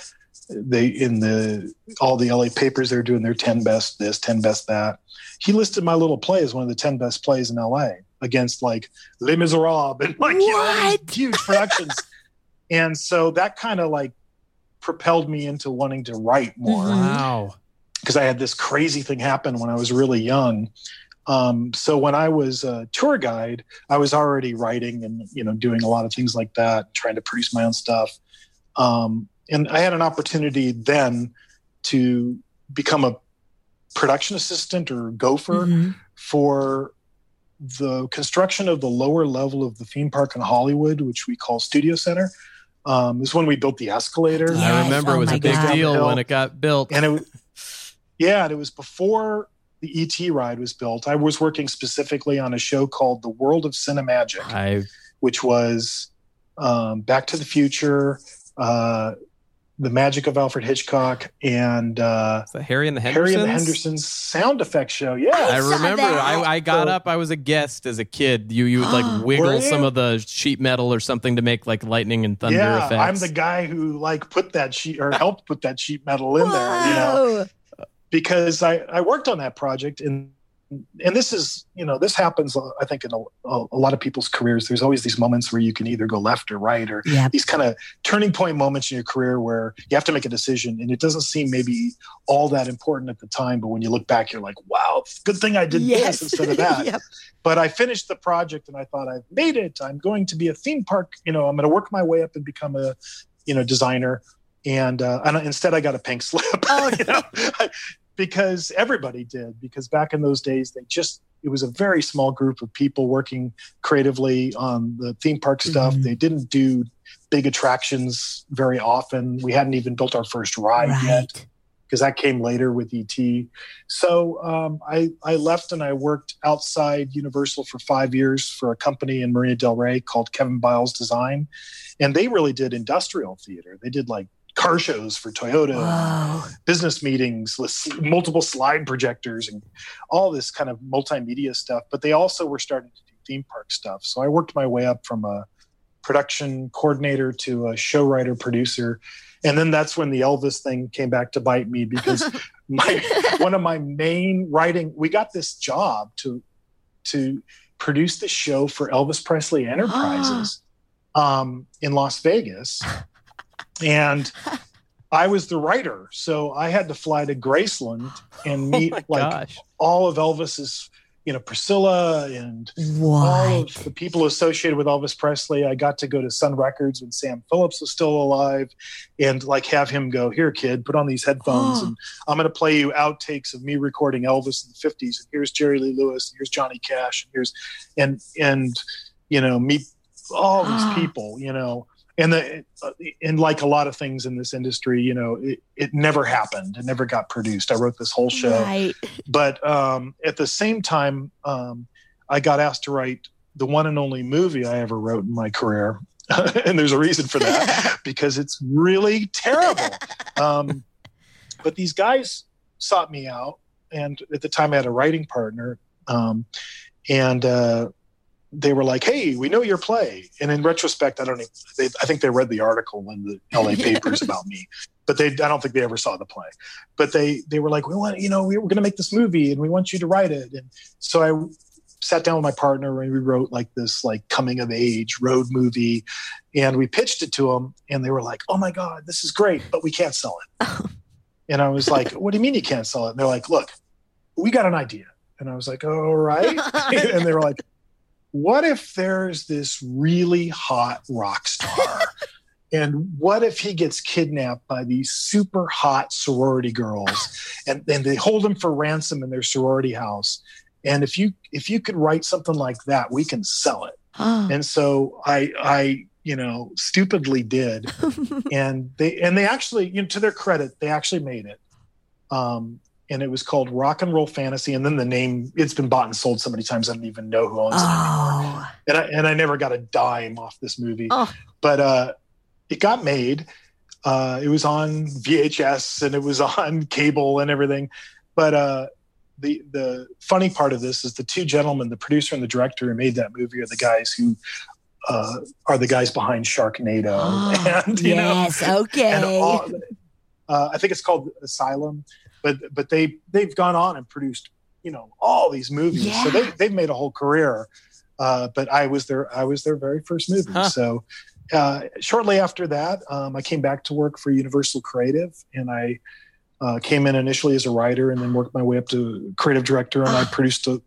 they in the all the LA papers they're doing their ten best this, ten best that. He listed my little play as one of the ten best plays in LA against like Les Miserables and like you know, all these What? huge productions. [laughs] and so that kind of like propelled me into wanting to write more Mhm. wow. because I had this crazy thing happen when I was really young. Um, so when I was a tour guide, I was already writing and you know doing a lot of things like that, trying to produce my own stuff. Um, and I had an opportunity then to become a production assistant or gopher Mhm. for the construction of the lower level of the theme park in Hollywood, which we call Studio Center. Um, this is when we built the escalator. Yeah. I remember oh it was a big God. deal when it got built. and it was yeah and it was before the et ride was built i was working specifically on a show called the world of cinemagic I which was um, back to the future uh, the magic of alfred hitchcock and uh, Harry and the harry Hendersons. and the hendersons sound effect show yeah I I remember. I, I got So- up. I was a guest as a kid. You you would like [gasps] wiggle some of the sheet metal or something to make like lightning and thunder yeah effects. i'm the guy who like put that sheet or helped put that sheet metal in there you know because I, I worked on that project and and this is you know this happens i think in a, a, lot of people's careers there's always these moments where you can either go left or right or Yeah. these kind of turning point moments in your career where you have to make a decision and it doesn't seem maybe all that important at the time but when you look back you're like wow good thing i did Yes. this [laughs] instead of that Yep. but i finished the project and i thought i've made it i'm going to be a theme park you know i'm going to work my way up and become a you know designer and uh, and instead i got a pink slip [laughs] Oh, you know, because everybody did because back in those days they just it was a very small group of people working creatively on the theme park stuff Mhm. they didn't do big attractions very often we hadn't even built our first ride yet because that came later with ET. So um, I, I left and I worked outside Universal for five years for a company in Marina Del Rey called Kevin Biles Design. And they really did industrial theater. They did like car shows for Toyota, business meetings with multiple slide projectors and all this kind of multimedia stuff. But they also were starting to do theme park stuff. So I worked my way up from a production coordinator to a show writer producer. And then that's when the Elvis thing came back to bite me because [laughs] my one of my main writing we got this job to to produce the show for Elvis Presley [gasps] Enterprises um, in Las Vegas, and I was the writer, so I had to fly to Graceland and [laughs] oh meet oh like gosh. all of Elvis's, you know, Priscilla and all of the people associated with Elvis Presley. I got to go to Sun Records when Sam Phillips was still alive and like have him go, Here, kid, put on these headphones and I'm going to play you outtakes of me recording Elvis in the 50s. And here's Jerry Lee Lewis, and here's Johnny Cash, and here's, and, and, you know, meet all these people, you know. And the and like a lot of things in this industry, you know, it, it never happened. It never got produced. I wrote this whole show Right. but um, at the same time, um, I got asked to write the one and only movie I ever wrote in my career, [laughs] and there's a reason for that [laughs] because it's really terrible. Um, but these guys sought me out, and at the time I had a writing partner, um, and uh, they were like, "Hey, we know your play." And in retrospect, I don't. Even, they, I think they read the article in the LA [laughs] papers about me, but they. I don't think they ever saw the play. But they they were like, "We want, you know, we we're going to make this movie, and we want you to write it." And so I sat down with my partner and we wrote like this like coming of age road movie, and we pitched it to them, and they were like, "Oh my god, this is great, but we can't sell it." Oh. and I was like, [laughs] "What do you mean you can't sell it?" And they're like, "Look, we got an idea." And I was like, "All right." [laughs] and they were like, what if there's this really hot rock star? [laughs] and what if he gets kidnapped by these super hot sorority girls and, and they hold him for ransom in their sorority house? And if you if you could write something like that, we can sell it. [gasps] And so I I you know stupidly did [laughs] and they and they actually you know to their credit they actually made it um and it was called rock and roll fantasy and then the name it's been bought and sold so many times i don't even know who owns it anymore oh. and I, and I never got a dime off this movie Oh. but uh it got made uh it was on vhs and it was [laughs] on cable and everything but uh the the funny part of this is the two gentlemen the producer and the director who made that movie are the guys who uh, are the guys behind Sharknado, [gasps] [laughs] and you know, yes. Okay. and all, uh, I think it's called Asylum, but but they they've gone on and produced you know all these movies, so they, they've made a whole career. Uh, but I was their I was their very first movie. Huh. So uh, shortly after that, um, I came back to work for Universal Creative, and I uh, came in initially as a writer, and then worked my way up to creative director, and I [sighs] produced a,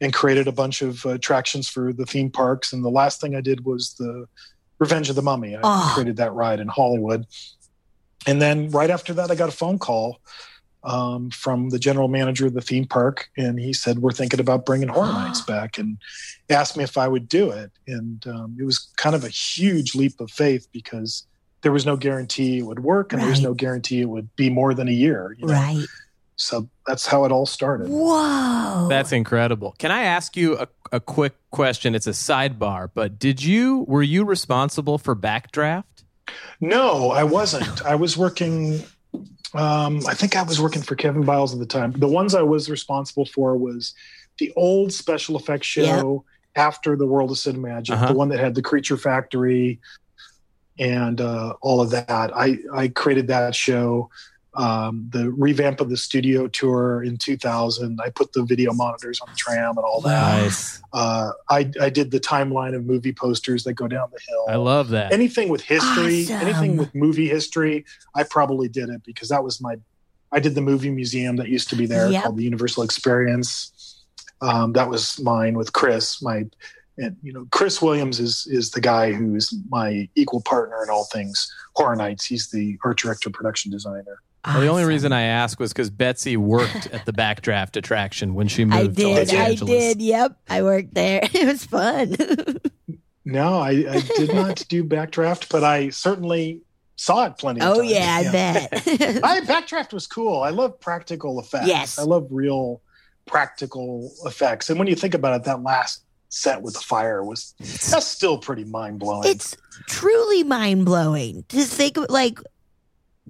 and created a bunch of uh, attractions for the theme parks. And the last thing I did was the Revenge of the Mummy. I Oh. created that ride in Hollywood. And then right after that, I got a phone call um, from the general manager of the theme park, and he said, "We're thinking about bringing Horror Nights back," and asked me if I would do it. And um, it was kind of a huge leap of faith because there was no guarantee it would work, and there was no guarantee it would be more than a year. you know? right. So that's how it all started. Whoa. That's incredible. Can I ask you a, a quick question? It's a sidebar, but did you were you responsible for Backdraft? No, I wasn't. I was working. Um, I think I was working for Kevin Biles at the time. The ones I was responsible for was the old special effects show after the World of Cinemagic, Uh-huh. the one that had the Creature Factory and uh, all of that. I I created that show. Um, the revamp of the studio tour in 2000. I put the video monitors on the tram and all that. Nice. Uh, I, I did the timeline of movie posters that go down the hill. I love that. anything with history, Awesome. anything with movie history. I probably did it because that was my. I did the movie museum that used to be there Yep. called the Universal Experience. Um, that was mine with Chris. My, and you know, Chris Williams is is the guy who's my equal partner in all things Horror Nights. He's the art director, production designer. Well, the only Awesome. reason I asked was because Betsy worked at the Backdraft attraction when she [laughs] moved I to Los did. I did. Yep. I worked there. [laughs] It was fun. [laughs] No, I, I did not do Backdraft, but I certainly saw it plenty. Of oh, times. yeah, I bet. I Backdraft was cool. I love practical effects. Yes. I love real practical effects. And when you think about it, that last set with the fire was that's still pretty mind blowing. it's truly mind blowing to think of like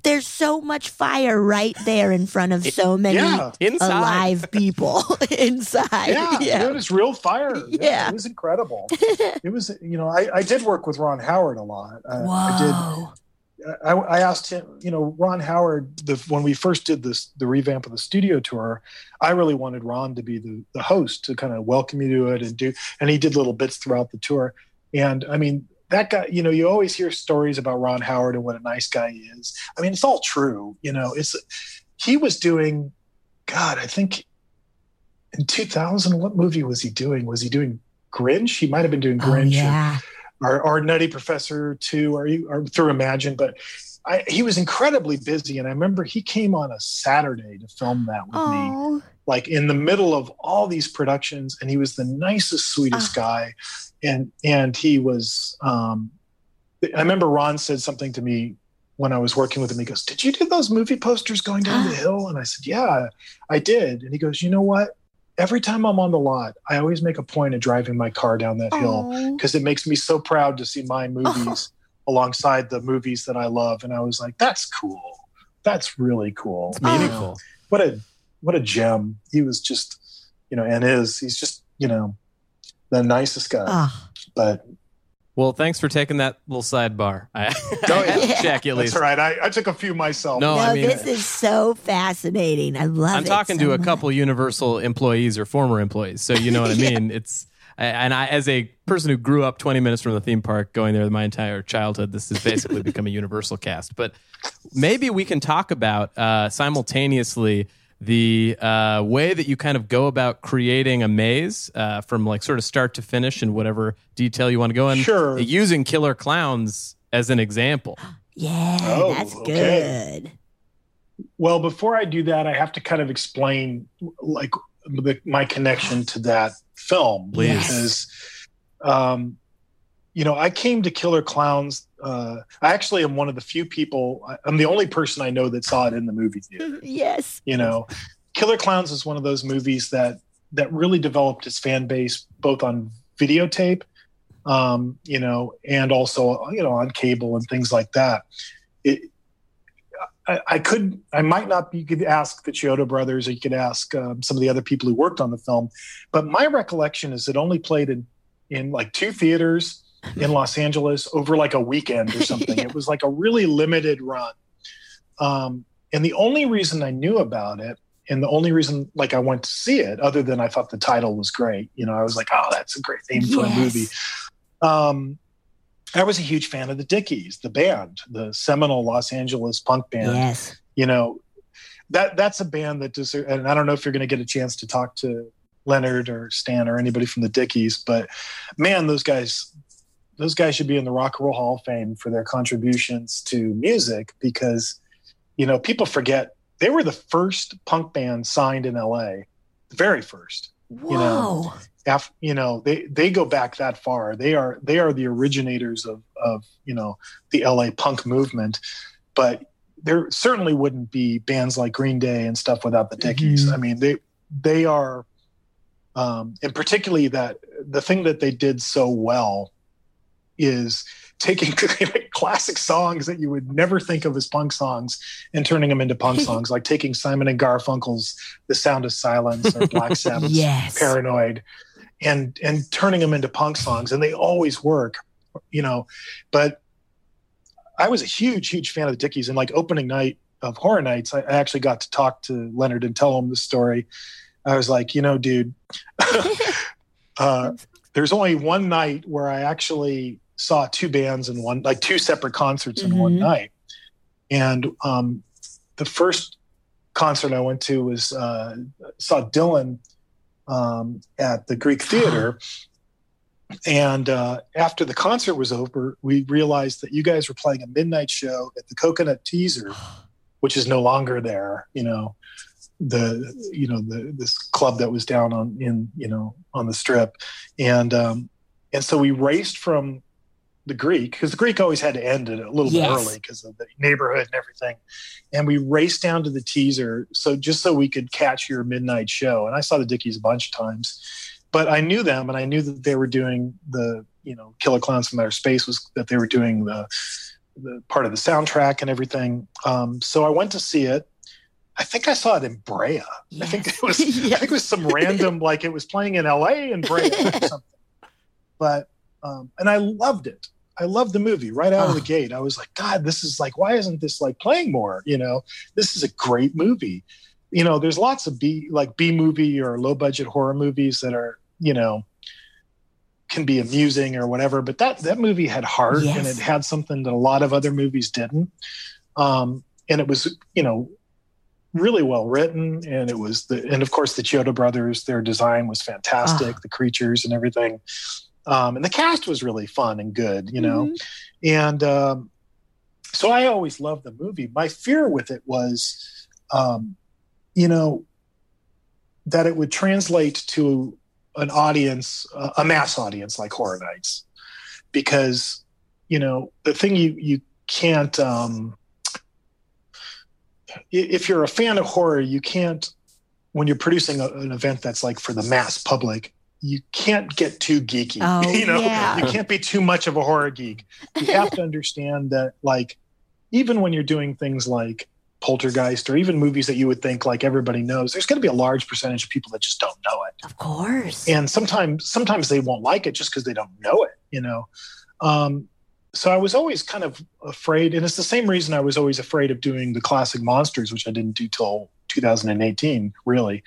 there's so much fire right there in front of so many yeah, alive people [laughs] inside. yeah, Yeah. it was real fire. [laughs] Yeah, Yeah. it was incredible. it was, you know, I, I did work with Ron Howard a lot. Uh, I did I, I asked him, you know, Ron Howard, the, when we first did this, the revamp of the studio tour, I really wanted Ron to be the, the host to kind of welcome you to it and do, and he did little bits throughout the tour. And I mean, that guy, you know, you always hear stories about Ron Howard and what a nice guy he is. I mean, it's all true, you know, it's, he was doing, God, I think in 2000, what movie was he doing? Was he doing Grinch? He might've been doing Oh, Grinch. or- yeah. or, or Nutty Professor too, or, you- or through Imagine. But I, he was incredibly busy, and I remember he came on a Saturday to film that with me, Oh, like in the middle of all these productions, and he was the nicest, sweetest ah. guy, and and he was. Um, I remember Ron said something to me when I was working with him. He goes, "Did you do those movie posters going down the hill?" And I said, "Yeah, I did." And he goes, "You know what?" Every time I'm on the lot, I always make a point of driving my car down that hill oh. because it makes me so proud to see my movies alongside the movies that I love. And I was like, that's cool. That's really cool. It's Oh. meaningful. What a what a gem. He was just, you know, and is he's just, you know, the nicest guy. Oh, But Well, thanks for taking that little sidebar. [laughs] I, Oh, I had to yeah. check at least. that's all right. I, I took a few myself. No, no, I mean- this is so fascinating. I love it. I'm talking so to a couple Universal employees or former employees, so you know what I [laughs] Yeah. mean. It's and I, as a person who grew up 20 minutes from the theme park, going there my entire childhood, this has basically [laughs] become a Universal cast. But maybe we can talk about uh, simultaneously the uh, way that you kind of go about creating a maze uh, from like sort of start to finish and whatever detail you want to go in. Sure. Using Killer Clowns as an example. [gasps] Yeah, Oh, that's okay. good. Well, before I do that, I have to kind of explain like the, my connection to that film Please. because, um, you know, I came to Killer Clowns. Uh, I actually am one of the few people. I'm the only person I know that saw it in the movie theater. [laughs] Yes. You know, Killer Clowns is one of those movies that that really developed its fan base both on videotape, um, you know, and also you know on cable and things like that. It, I, I could, I might not be. You could ask the Chiodo brothers, or you could ask um, some of the other people who worked on the film. But my recollection is it only played in in like two theaters [laughs] in Los Angeles over like a weekend or something. [laughs] Yeah. It was like a really limited run. Um, and the only reason I knew about it, and the only reason like I went to see it, other than I thought the title was great, you know, I was like, oh, that's a great name for a movie. Um, I was a huge fan of the Dickies, the band, the seminal Los Angeles punk band. Yes. You know, that that's a band that deserves. And I don't know if you're going to get a chance to talk to Leonard or Stan or anybody from the Dickies, but man, those guys, those guys should be in the Rock and Roll Hall of Fame for their contributions to music because, you know, people forget they were the first punk band signed in LA, the very first Whoa. know, af, you know they they go back that far they are they are the originators of of you know the la punk movement but there certainly wouldn't be bands like green day and stuff without the dickies Mhm. i mean they they are um and particularly that the thing that they did so well is taking [laughs] classic songs that you would never think of as punk songs and turning them into punk [laughs] songs like taking simon and garfunkel's the sound of silence or black [laughs] sabbath's Yes. paranoid and and turning them into punk songs and they always work you know but i was a huge huge fan of the dickies and like opening night of Horror Nights, I I actually got to talk to Leonard and tell him the story. I was like, you know, dude, uh, there's only one night where I actually saw two bands in one, like two separate concerts in one Mhm. night. And um, the first concert I went to was uh, saw Dylan um, at the Greek [gasps] Theater. And uh, after the concert was over, we realized that you guys were playing a midnight show at the Coconut Teaser, [gasps] which is no longer there. You know, the you know the this club that was down on in you know on the strip, and um, and so we raced from the Greek because the Greek always had to end it a little Yes. bit early because of the neighborhood and everything, and we raced down to the teaser so just so we could catch your midnight show. And I saw the Dickies a bunch of times, but I knew them and I knew that they were doing the you know Killer Clowns from Outer Space was that they were doing the the part of the soundtrack and everything. Um, so I went to see it. I think I saw it in Brea. I think it was [laughs] I think it was some random like it was playing in LA and Brea or [laughs] something. But um, and I loved it. I loved the movie right out of the gate. I was like, God, this is like, why isn't this like playing more? You know, this is a great movie. You know, there's lots of B like B movie or low budget horror movies that are, you know, can be amusing or whatever. But that that movie had heart and it had something that a lot of other movies didn't. Um, and it was, you know, really well written and it was the and of course the Chiodo brothers their design was fantastic Ah. the creatures and everything um and the cast was really fun and good you know? Mhm. and um so I always loved the movie. My fear with it was um you know that it would translate to an audience uh, a mass audience like horror nights. Because you know the thing you you can't um if you're a fan of horror, you can't when you're producing a, an event that's like for the mass public, you can't get too geeky. [laughs] Oh, you know, yeah. you can't be too much of a horror geek. You [laughs] have to understand that, like, even when you're doing things like Poltergeist or even movies that you would think like everybody knows, there's going to be a large percentage of people that just don't know it Of course. and sometimes sometimes they won't like it just because they don't know it you know um, so i was always kind of afraid and it's the same reason i was always afraid of doing the classic monsters which i didn't do till 2018 really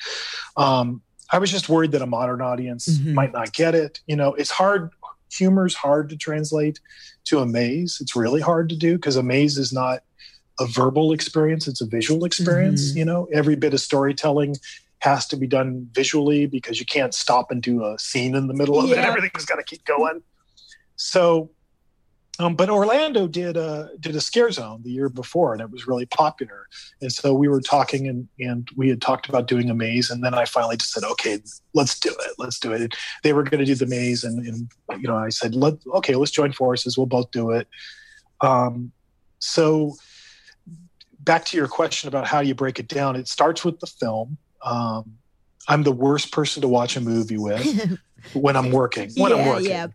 um, i was just worried that a modern audience Mhm. might not get it you know it's hard humor's hard to translate to a maze it's really hard to do because a maze is not a verbal experience it's a visual experience Mhm. you know every bit of storytelling has to be done visually because you can't stop and do a scene in the middle of it. Yeah. Everything's got to keep going. So, um, but Orlando did a did a scare zone the year before, and it was really popular. And so we were talking, and and we had talked about doing a maze, and then I finally just said, okay, let's do it, let's do it. And they were going to do the maze, and, and you know, I said, let okay, let's join forces. We'll both do it. Um, so back to your question about how you break it down, it starts with the film. Um, I'm the worst person to watch a movie with [laughs] when I'm working. When I'm working, yeah.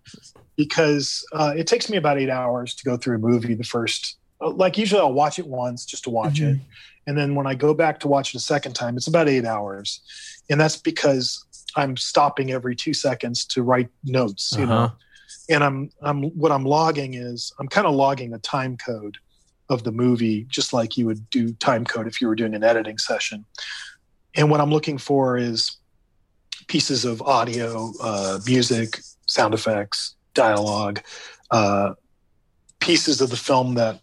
Because uh, it takes me about eight hours to go through a movie. The first, uh, like usually, I'll watch it once just to watch it, and then when I go back to watch it a second time, it's about eight hours, and that's because I'm stopping every two seconds to write notes. You know, Uh-huh. and I'm I'm what I'm logging is I'm kind of logging the time code of the movie, just like you would do time code if you were doing an editing session. And what I'm looking for is pieces of audio, uh, music, sound effects, dialogue, uh, pieces of the film that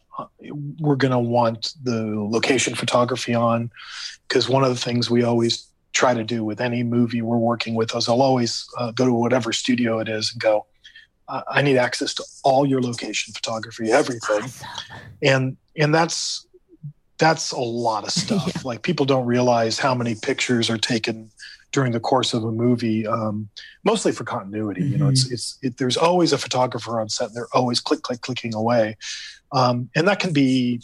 we're going to want the location photography on. Because one of the things we always try to do with any movie we're working with is I'll always uh, go to whatever studio it is and go, "I- need access to all your location photography, everything Awesome. and and that's that's a lot of stuff [laughs] like people don't realize how many pictures are taken during the course of a movie um, mostly for continuity you know it's it's it, there's always a photographer on set and they're always click click clicking away um, and that can be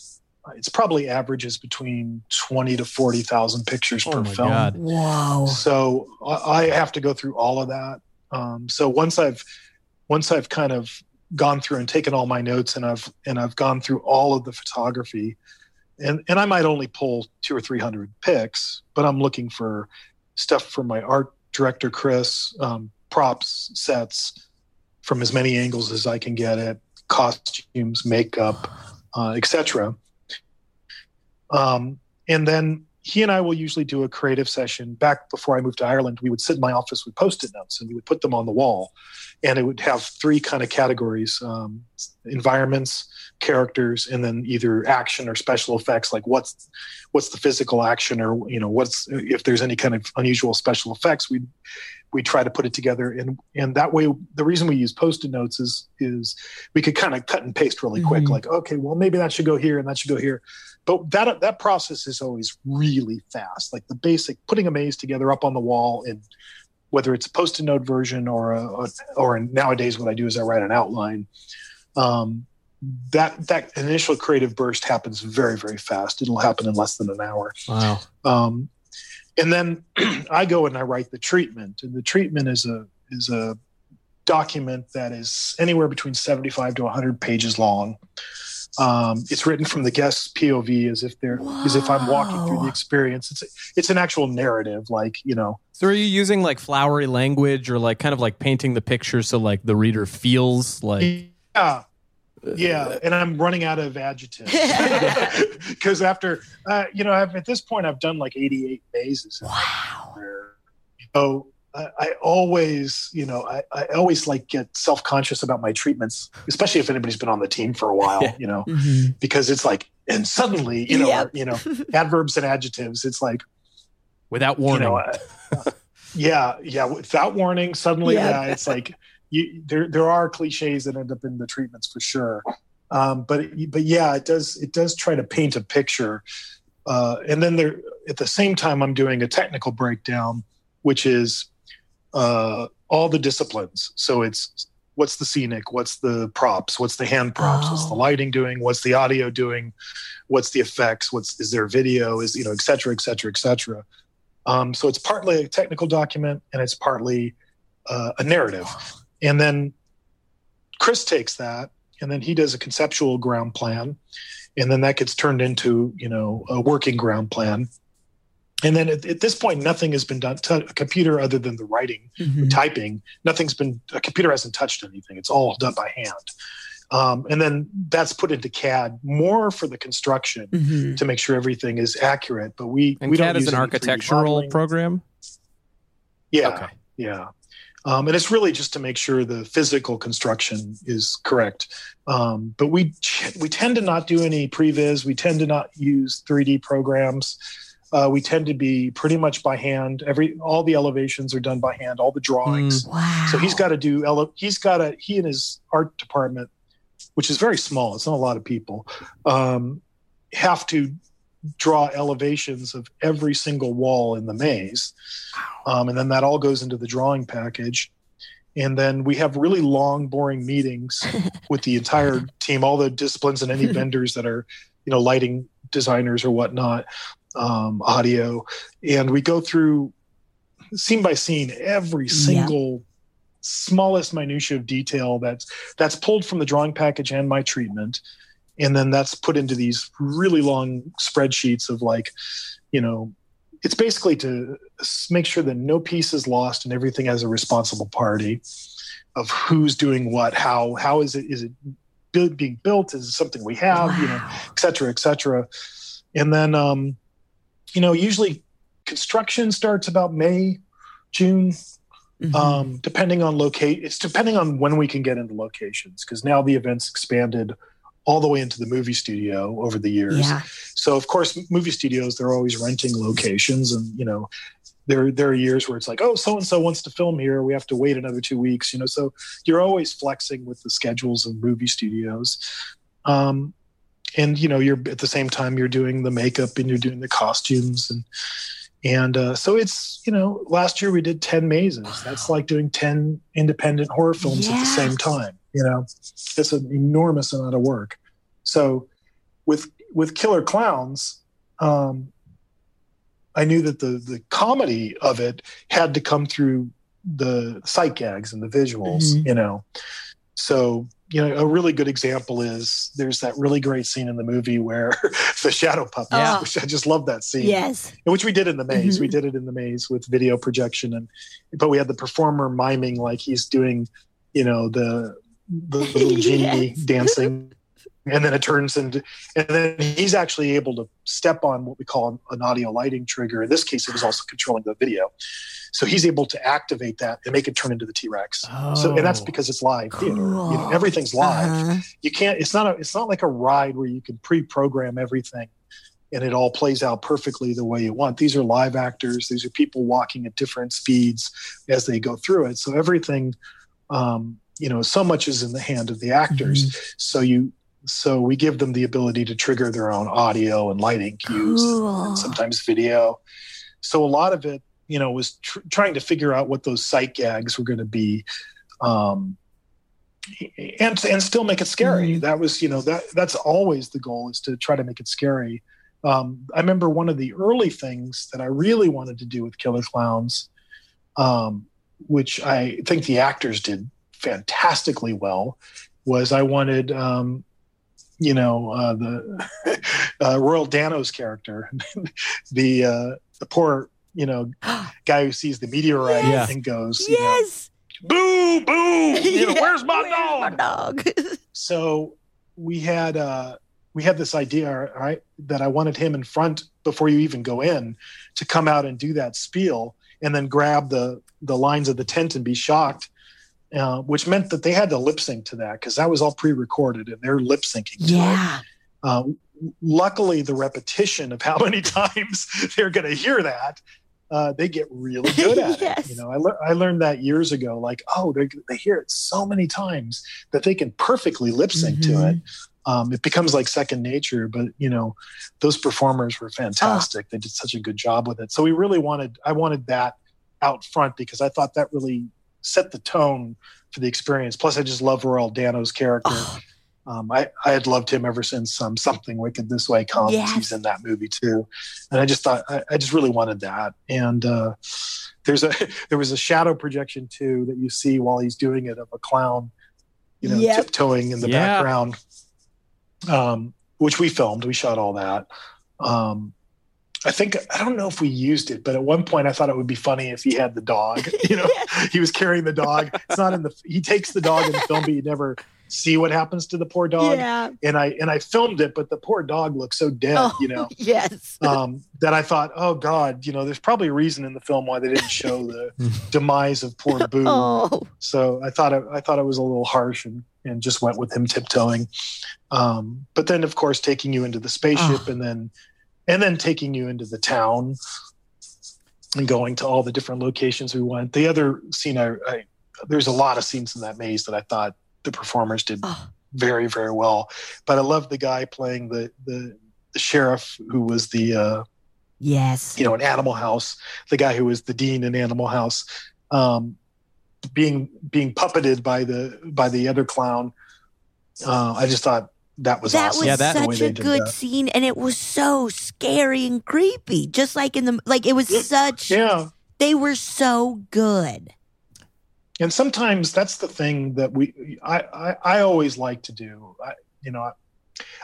it's probably averages between 20 to 40,000 pictures Oh per my film God. Whoa. so I I have to go through all of that. Um, so once I've once I've kind of gone through and taken all my notes and I've and I've gone through all of the photography, and and I might only pull two or three hundred pics, but I'm looking for stuff from my art director Chris, um, props, sets from as many angles as I can get it, costumes, makeup, uh, etc. Um, and then he and I will usually do a creative session. Back before I moved to Ireland, we would sit in my office with post-it notes and we would put them on the wall, and it would have three kind of categories: um, environments, characters, and then either action or special effects. Like what's what's the physical action, or you know what's if there's any kind of unusual special effects, we we try to put it together and and that way the reason we use post-it notes is is we could kind of cut and paste really quick Mhm. like okay well maybe that should go here and that should go here but that that process is always really fast like the basic putting a maze together up on the wall and whether it's a post-it note version or a, a or nowadays what i do is i write an outline um, that that initial creative burst happens very very fast it'll happen in less than an hour Wow. um, and then [clears throat] I go and I write the treatment, and the treatment is a is a document that is anywhere between seventy five to hundred pages long. Um, it's written from the guest's POV as if they're as if I'm walking through the experience. It's it's an actual narrative, like you know. So are you using like flowery language or like kind of like painting the picture so like the reader feels like Yeah. Yeah, and I'm running out of adjectives [laughs] [laughs] because after, uh, you know, I've, at this point I've done like 88 mazes. Wow. where so I, I always you know I, I always like get self-conscious about my treatments especially if anybody's been on the team for a while you know Mhm. because it's like and suddenly you know Yep. you know [laughs] adverbs and adjectives it's like without you warning? know uh, yeah yeah without warning suddenly Yeah. yeah, it's like you there there are cliches that end up in the treatments for sure. Um, but but yeah it does it does try to paint a picture. Uh, and then there at the same time i'm doing a technical breakdown which is uh, all the disciplines. So it's what's the scenic what's the props what's the hand props what's the Oh. lighting doing what's the audio doing what's the effects what's is there video is you know et cetera et cetera et cetera. Um, so it's partly a technical document and it's partly uh, a narrative and then chris takes that and then he does a conceptual ground plan and then that gets turned into you know a working ground plan and then at, at this point nothing has been done to a computer other than the writing Mhm. typing nothing's been a computer hasn't touched anything it's all done by hand um, and then that's put into cad more for the construction Mhm. to make sure everything is accurate but we and we CAD don't is use an architectural program. yeah Okay. yeah um, and it's really just to make sure the physical construction is correct. Um, but we we tend to not do any previs. We tend to not use 3d programs. Uh, we tend to be pretty much by hand. Every all the elevations are done by hand all the drawings. Wow. so he's got to do ele- he's got to he and his art department which is very small it's not a lot of people um, have to draw elevations of every single wall in the maze. Um, and then that all goes into the drawing package. And then we have really long boring meetings [laughs] with the entire team all the disciplines and any [laughs] vendors that are you know lighting designers or whatnot um, audio. And we go through scene by scene every Yeah. single smallest minutia of detail that's that's pulled from the drawing package and my treatment and then that's put into these really long spreadsheets of like you know it's basically to make sure that no piece is lost and everything has a responsible party of who's doing what how how is it is it being built is it something we have you know et cetera, et cetera. And then, um, you know, usually construction starts about May, June, Mhm. um, depending on locate. It's depending on when we can get into locations because now the event's expanded all the way into the movie studio over the years. yeah. So of course, movie studios they're always renting locations, and you know, there there are years where it's like, oh, so and so wants to film here, we have to wait another two weeks. You know, so you're always flexing with the schedules of movie studios. Um, and you know, you're at the same time you're doing the makeup and you're doing the costumes and and uh, so it's you know last year we did 10 mazes that's like doing 10 independent horror films at the same time you know it's an enormous amount of work so with with killer clowns um i knew that the the comedy of it had to come through the sight gags and the visuals Mhm. you know so you know a really good example is there's that really great scene in the movie where [laughs] the shadow puppet Yeah. which i just love that scene Yes. which we did in the maze. Mhm. We did it in the maze with video projection, and but we had the performer miming like he's doing, you know, the the, the little [laughs] genie Yes. dancing. And then it turns into and then he's actually able to step on what we call an audio lighting trigger. In this case it was also controlling the video. So he's able to activate that and make it turn into the t-rex. So and that's Oh. because it's live theater. You know everything's live. Uh-huh. you can't it's not a it's not like a ride where you can pre-program everything and it all plays out perfectly the way you want. These are live actors. These are people walking at different speeds as they go through it. So everything um, you know so much is in the hand of the actors. So you so we give them the ability to trigger their own audio and lighting cues Cool. and sometimes video. So a lot of it you know was tr- trying to figure out what those sight gags were going to be um and and still make it scary. Mhm. that was you know that that's always the goal is to try to make it scary. Um i remember one of the early things that i really wanted to do with killer clowns um which i think the actors did fantastically well was i wanted um you know uh the [laughs] uh, royal dano's character [laughs] the uh the poor you know [gasps] guy who sees the meteorite Yes. and goes you know, yes. boo boo [laughs] you know Yeah, where's my where's dog my dog? so we had uh we had this idea right that i wanted him in front before you even go in to come out and do that spiel and then grab the the lines of the tent and be shocked uh, which meant that they had to lip sync to that because that was all pre-recorded and they're lip syncing yeah. uh, luckily the repetition of how [laughs] many times they're going to hear that uh, they get really good at Yes. [laughs] it you know? I, lear- I learned that years ago like oh they they hear it so many times that they can perfectly lip sync to it. Um, it becomes like second nature but you know those performers were fantastic. They did such a good job with it. So we really wanted i wanted that out front because i thought that really set the tone for the experience plus i just love royal dano's character Oh, um, I, I had loved him ever since um, something wicked this way comes. Yes. He's in that movie too, and I just thought I, I just really wanted that. And uh, there's a [laughs] there was a shadow projection too that you see while he's doing it of a clown, you know, Yep. tiptoeing in the Yeah. background, um, which we filmed. We shot all that. Um, I think I don't know if we used it, but at one point I thought it would be funny if he had the dog. [laughs] You know, [laughs] he was carrying the dog. It's not in the. He takes the dog in the film, but you never see what happens to the poor dog. yeah. And I and I filmed it, but the poor dog looked so dead. Oh, You know, [laughs] Yes. um, that I thought, oh God, you know, there's probably a reason in the film why they didn't show the demise of poor Boo. Oh. So I thought it, I thought it was a little harsh and, and just went with him tiptoeing. Um, but then, of course, taking you into the spaceship Oh. and then and then taking you into the town and going to all the different locations we went. The other scene, I, I there's a lot of scenes in that maze that I thought the performers did Oh. very very well. But I love the guy playing the the, the sheriff who was the uh, Yes. you know, in Animal House, the guy who was the dean in Animal House, um, being being puppeted by the by the other clown. Uh, I just thought that was that awesome. was Yeah, that- such a good that. scene, and it was so scary and creepy. Just like in the like, it was Yeah. such. Yeah, They were so good. and sometimes that's the thing that we I I, I always like to do. I, you know, I,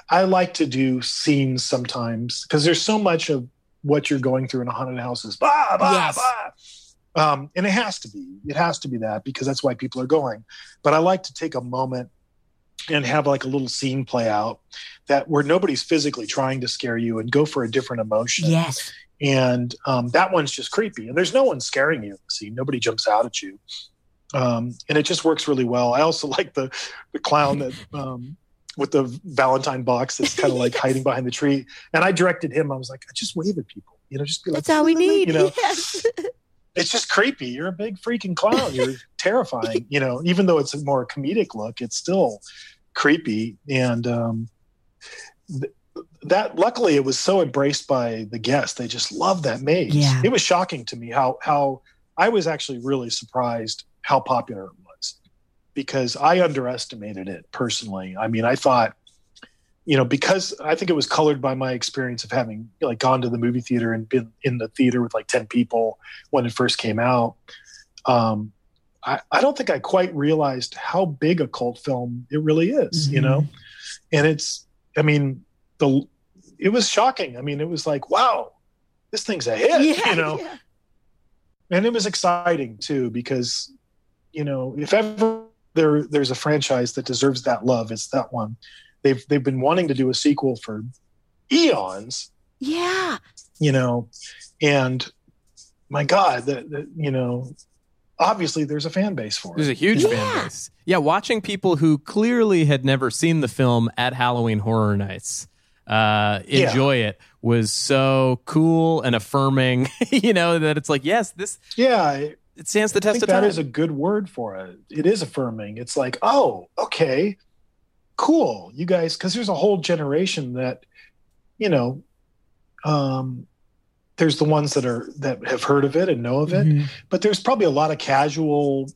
I like to do scenes sometimes because there's so much of what you're going through in a haunted house is bah bah Yes. bah. Um, and it has to be. It has to be that because that's why people are going. But I like to take a moment and have like a little scene play out that where nobody's physically trying to scare you and go for a different emotion. Yes. And um, that one's just creepy. And there's no one scaring you in the scene. Nobody jumps out at you. Um, and it just works really well. I also [laughs] like the the clown that um, with the Valentine box that's kind of like [laughs] hiding behind the tree. And I directed him. I was like, I just wave at people. You know, just be like, That's all we need. You know, yes. [laughs] it's just creepy. You're a big freaking clown. You're terrifying. You know, even though it's a more comedic look, it's still creepy. And um, th- that, luckily, it was so embraced by the guests. They just loved that maze. Yeah. It was shocking to me how how I was actually really surprised how popular it was because I underestimated it personally. I mean, I thought. You know, because I think it was colored by my experience of having like gone to the movie theater and been in the theater with like ten people when it first came out. Um, I, I don't think I quite realized how big a cult film it really is, you Mhm. know? And it's, I mean, the, it was shocking. I mean, it was like, wow, this thing's a hit, yeah. [laughs] you know? yeah. And it was exciting too, because, you know, if ever there, there's a franchise that deserves that love, it's that one. they've they've been wanting to do a sequel for eons, Yeah. you know, and my God, the, the, you know, obviously there's a fan base for it. There's a huge Yeah. fan base. Yeah, watching people who clearly had never seen the film at Halloween Horror Nights uh, Yeah. enjoy it was so cool and affirming. [laughs] you know that it's like, yes, this yeah, I it stands the I test think of that time. is a good word for it. It is affirming. It's like, oh, okay, cool, you guys, because there's a whole generation that, you know, um, there's the ones that are that have heard of it and know of it, Mhm. but there's probably a lot of casual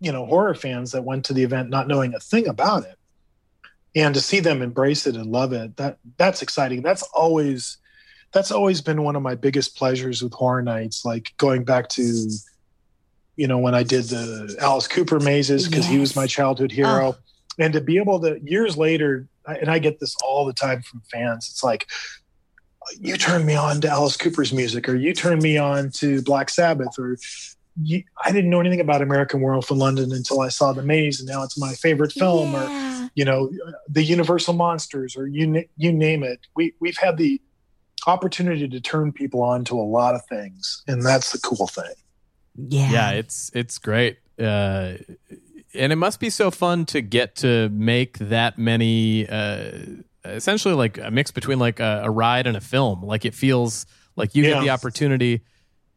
you know horror fans that went to the event not knowing a thing about it. And to see them embrace it and love it that that's exciting. That's always that's always been one of my biggest pleasures with horror nights like going back to you know when i did the alice cooper mazes because he was my childhood hero. And to be able to years later and i get this all the time from fans. It's like you turned me on to Alice Cooper's music, or you turned me on to Black Sabbath, or you, I didn't know anything about American Werewolf in London until I saw The Maze, and now it's my favorite film, or you know, the Universal Monsters, or you you name it. We we've had the opportunity to turn people on to a lot of things, and that's the cool thing. Yeah. yeah, it's it's great. Uh, and it must be so fun to get to make that many uh, essentially like a mix between like a, a ride and a film like it feels like you Yeah. get the opportunity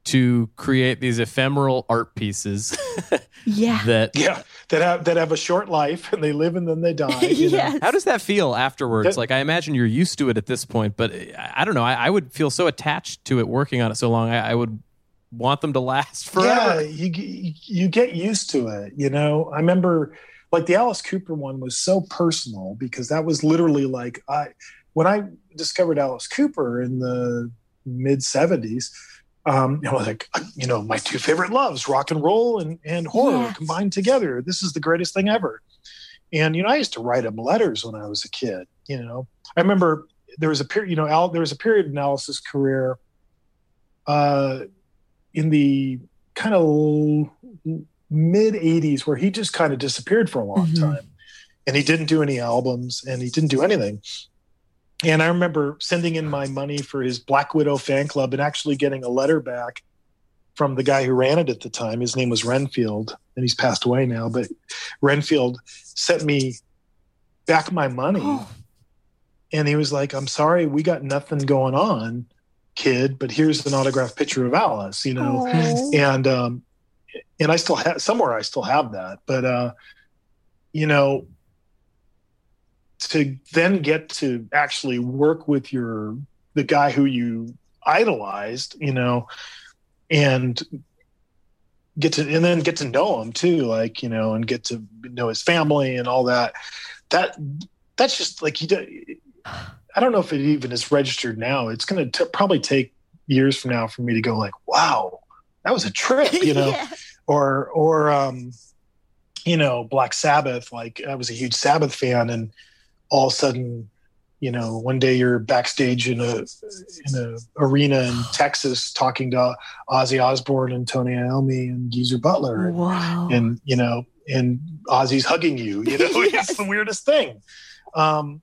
to create these ephemeral art pieces [laughs] Yeah. that Yeah, that have that have a short life and they live and then they die. you [laughs] know? yes. how does that feel afterwards That- like i imagine you're used to it at this point but i, I don't know I, I would feel so attached to it working on it so long i, I would want them to last [laughs] forever Yeah, you you get used to it. You know, I remember like the Alice Cooper one was so personal because that was literally like I when I discovered Alice Cooper in the mid '70s. Um, I was like, you know, my two favorite loves, rock and roll and, and horror Yes. combined together. This is the greatest thing ever. And, you know, I used to write him letters when I was a kid, you know, I remember there was a period, you know, Al, there was a period in Alice's career, uh, in the kind of mid 80s where he just kind of disappeared for a long Mhm. time and he didn't do any albums and he didn't do anything and i remember sending in my money for his black widow fan club and actually getting a letter back from the guy who ran it at the time his name was renfield and he's passed away now but renfield sent me back my money Oh. and he was like i'm sorry we got nothing going on kid but here's an autographed picture of alice you know Oh. and um and i still have somewhere i still have that but uh you know to then get to actually work with your the guy who you idolized you know and get to and then get to know him too like you know and get to know his family and all that that that's just like you. did i don't know if it even is registered now it's going to probably take years from now for me to go like wow that was a trip [laughs] you know Yeah. Or or um you know black sabbath like i was a huge sabbath fan and all of a sudden you know one day you're backstage in a in a arena in [sighs] texas talking to ozzy osbourne and tony iommi and geezer butler and, Wow. and you know and ozzy's hugging you you know [laughs] Yes. it's the weirdest thing um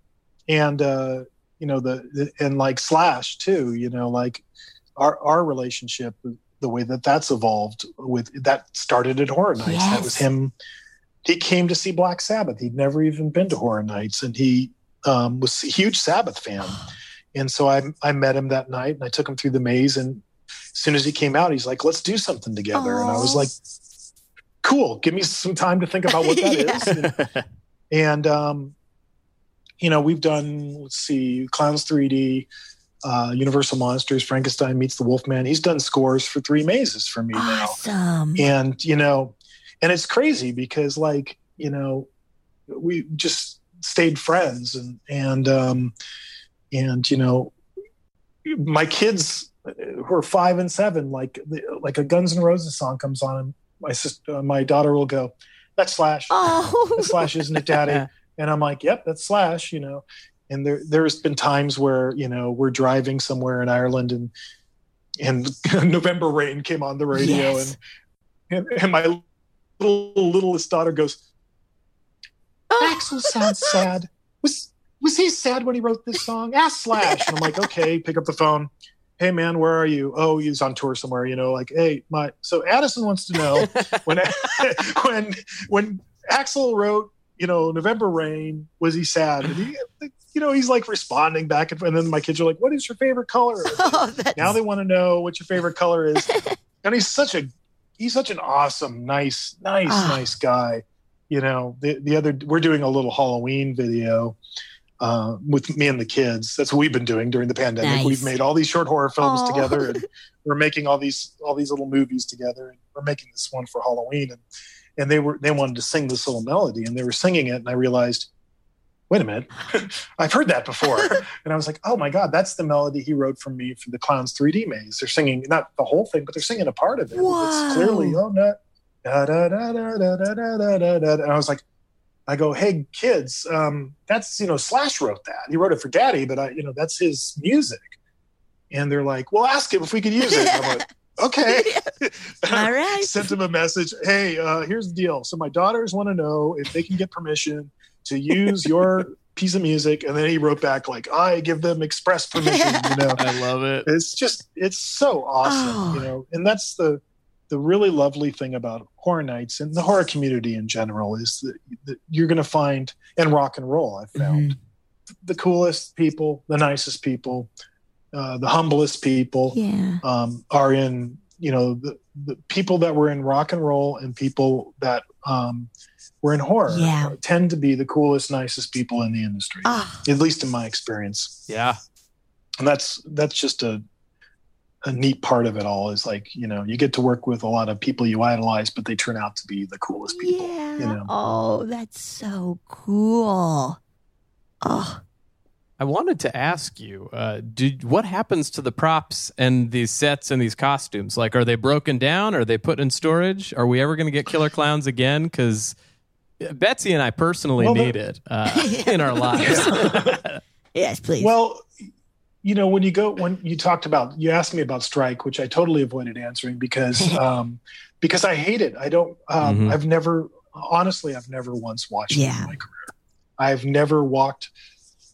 and uh you know the, the and like slash too you know like our our relationship the way that that's evolved with that started at horror nights. That was him. He came to see black sabbath. He'd never even been to horror nights and he um, was a huge sabbath fan. [sighs] And so I, I met him that night and i took him through the maze and as soon as he came out he's like let's do something together. And i was like cool. Give me some time to think about what that [laughs] is. Yeah. and, and um, you know we've done let's see clowns 3d uh, universal monsters frankenstein meets the wolfman. He's done scores for three mazes for me now. Awesome. and you know and it's crazy because like you know we just stayed friends and and um and you know my kids uh, who are five and seven like like a guns N' roses song comes on and my sister uh, my daughter will go that's slash. Oh. slash isn't it daddy? [laughs] And i'm like yep that's slash you know and there there's been times where you know we're driving somewhere in ireland and and [laughs] november rain came on the radio Yes. and, and and my little littlest daughter goes Oh. axl sounds sad was was he sad when he wrote this song? Ask Slash. And I'm like, okay, pick up the phone. Hey man, where are you? Oh, he's on tour somewhere. You know, like, hey, my. So Addison wants to know [laughs] when [laughs] when when Axl wrote, you know, November Rain, was he sad? And he, you know, he's like responding back and, and then my kids are like, what is your favorite color? [laughs] Oh, now they want to know what your favorite color is [laughs] and he's such a he's such an awesome nice nice Ah. nice guy you know the, the other we're doing a little halloween video uh, with me and the kids that's what we've been doing during the pandemic Nice. we've made all these short horror films together and we're making all these all these little movies together and we're making this one for halloween and and they were they wanted to sing this little melody and they were singing it and i realized wait a minute i've heard that before and I was like, oh my God, that's the melody he wrote for me for the Clowns 3D maze. They're singing not the whole thing, but they're singing a part of it. Whoa. It's clearly, oh, no. Da, da, da, da, da, da, da, da, da. And I was like, I go, hey, kids, um, that's, you know, Slash wrote that. He wrote it for Daddy, but I, you know, that's his music. And they're like, well, ask him if we could use it. And I'm like, okay. [laughs] [laughs] All right. Sent him a message. Hey, uh, here's the deal. So my daughters want to know if they can get permission to use your [laughs] piece of music. And then he wrote back like, I give them express permission. You know, I love it. it's just it's so awesome. Oh. You know, and that's the the really lovely thing about horror nights and the horror community in general is that, that you're going to find and rock and roll. I've found Mm-hmm. the coolest people, the nicest people, uh, the humblest people Yeah. um, are in you know the, the people that were in rock and roll and people that um, were in horror Yeah. tend to be the coolest nicest people in the industry Ah, at least in my experience Yeah. and that's that's just a a neat part of it all is like you know you get to work with a lot of people you idolize but they turn out to be the coolest people yeah. you know Oh, that's so cool. Oh, I wanted to ask you, uh, did what happens to the props and these sets and these costumes? Like, are they broken down? Are they put in storage? Are we ever going to get Killer Clowns again? Because Betsy and I personally Well, the- need it uh, in our lives. [laughs] yes, please. Well, you know, when you go when you talked about you asked me about strike, which I totally avoided answering because [laughs] um, because I hate it. I don't. Um, Mhm. I've never honestly, I've never once watched it in my career. I've never walked.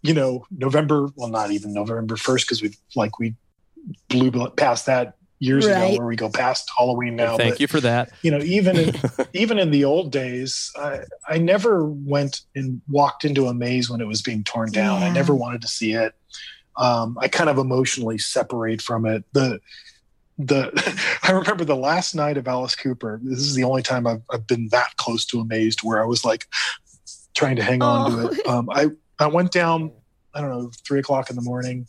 You know, November. Well, not even November first because we like we blew past that years Right. ago, where we go past Halloween now. Thank but, you for that. you know even in, [laughs] even in the old days I, I never went and walked into a maze when it was being torn down i never wanted to see it um, i kind of emotionally separate from it the the [laughs] i remember the last night of alice cooper this is the only time i've, I've been that close to a maze where i was like trying to hang on Oh. to it um, i i went down i don't know three o'clock in the morning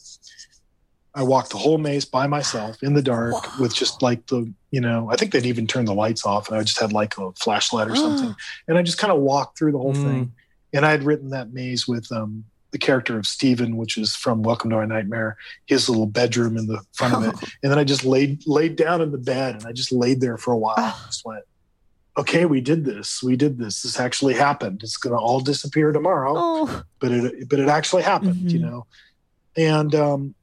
I walked the whole maze by myself in the dark Wow. with just like the, you know, I think they'd even turned the lights off and I just had like a flashlight or something. and I just kind of walked through the whole Mm. thing. And I had written that maze with um, the character of Steven, which is from Welcome to Our Nightmare, his little bedroom in the front of it. [laughs] And then I just laid laid down in the bed and I just laid there for a while. Ah. I just went, okay, we did this. We did this. This actually happened. It's going to all disappear tomorrow oh, but it but it actually happened, you Mhm. know. And um,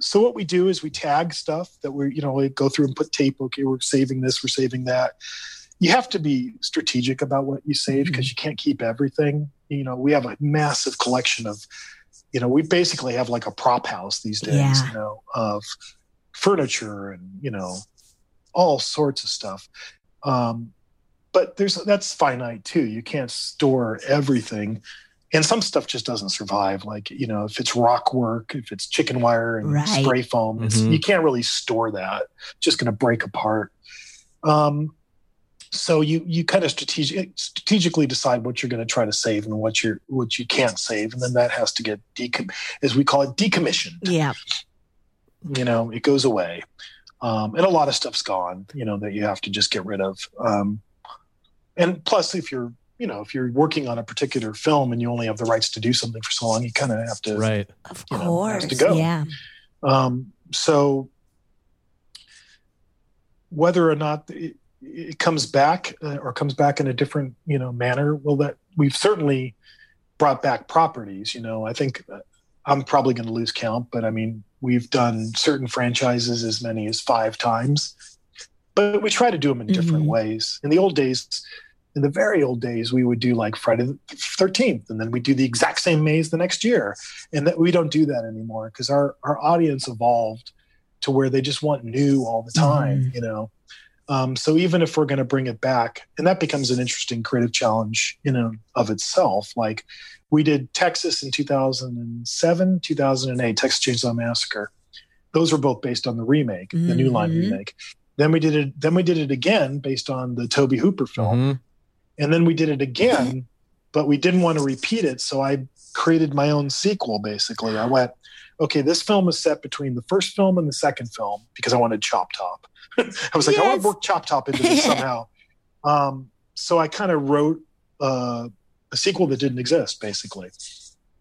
so what we do is we tag stuff that we're you know we go through and put tape. Okay, we're saving this, we're saving that. You have to be strategic about what you save because you can't keep everything. You know, we have a massive collection of, you know, we basically have like a prop house these days. Yeah. You know, of furniture and you know all sorts of stuff. Um, but there's that's finite too. You can't store everything, and some stuff just doesn't survive. Like you know, if it's rock work, if it's chicken wire and Right. spray foam, it's, Mhm. you can't really store that. It's just going to break apart. Um, so you you kind of strategic, strategically decide what you're going to try to save and what you're what you can't save, and then that has to get decom- as we call it decommissioned yeah. you know it goes away um, and a lot of stuff's gone you know that you have to just get rid of um, and plus if you're you know if you're working on a particular film and you only have the rights to do something for so long you kind of have to Right. Of You know, course. to go. Yeah. um, so whether or not it, it comes back uh, or comes back in a different you know manner well that we've certainly brought back properties you know i think uh, i'm probably going to lose count but i mean we've done certain franchises as many as five times but we try to do them in different Mhm. ways in the old days in the very old days, we would do like Friday the 13th, and then we'd do the exact same maze the next year. And that we don't do that anymore because our, our audience evolved to where they just want new all the time, you know. Um, so even if we're going to bring it back, and that becomes an interesting creative challenge in and of itself. Like we did Texas in 2007, 2008, Texas Chainsaw Massacre. Those were both based on the remake, the New Line Mhm. remake. Then we did it. Then we did it again based on the Tobe Hooper film, Mhm. and then we did it again, but we didn't want to repeat it. So I created my own sequel. Basically, I went, okay, this film is set between the first film and the second film because I wanted Chop Top. [laughs] I was like, I want to work Chop Top into this somehow. [laughs] Um, so I kind of wrote uh, a sequel that didn't exist, basically,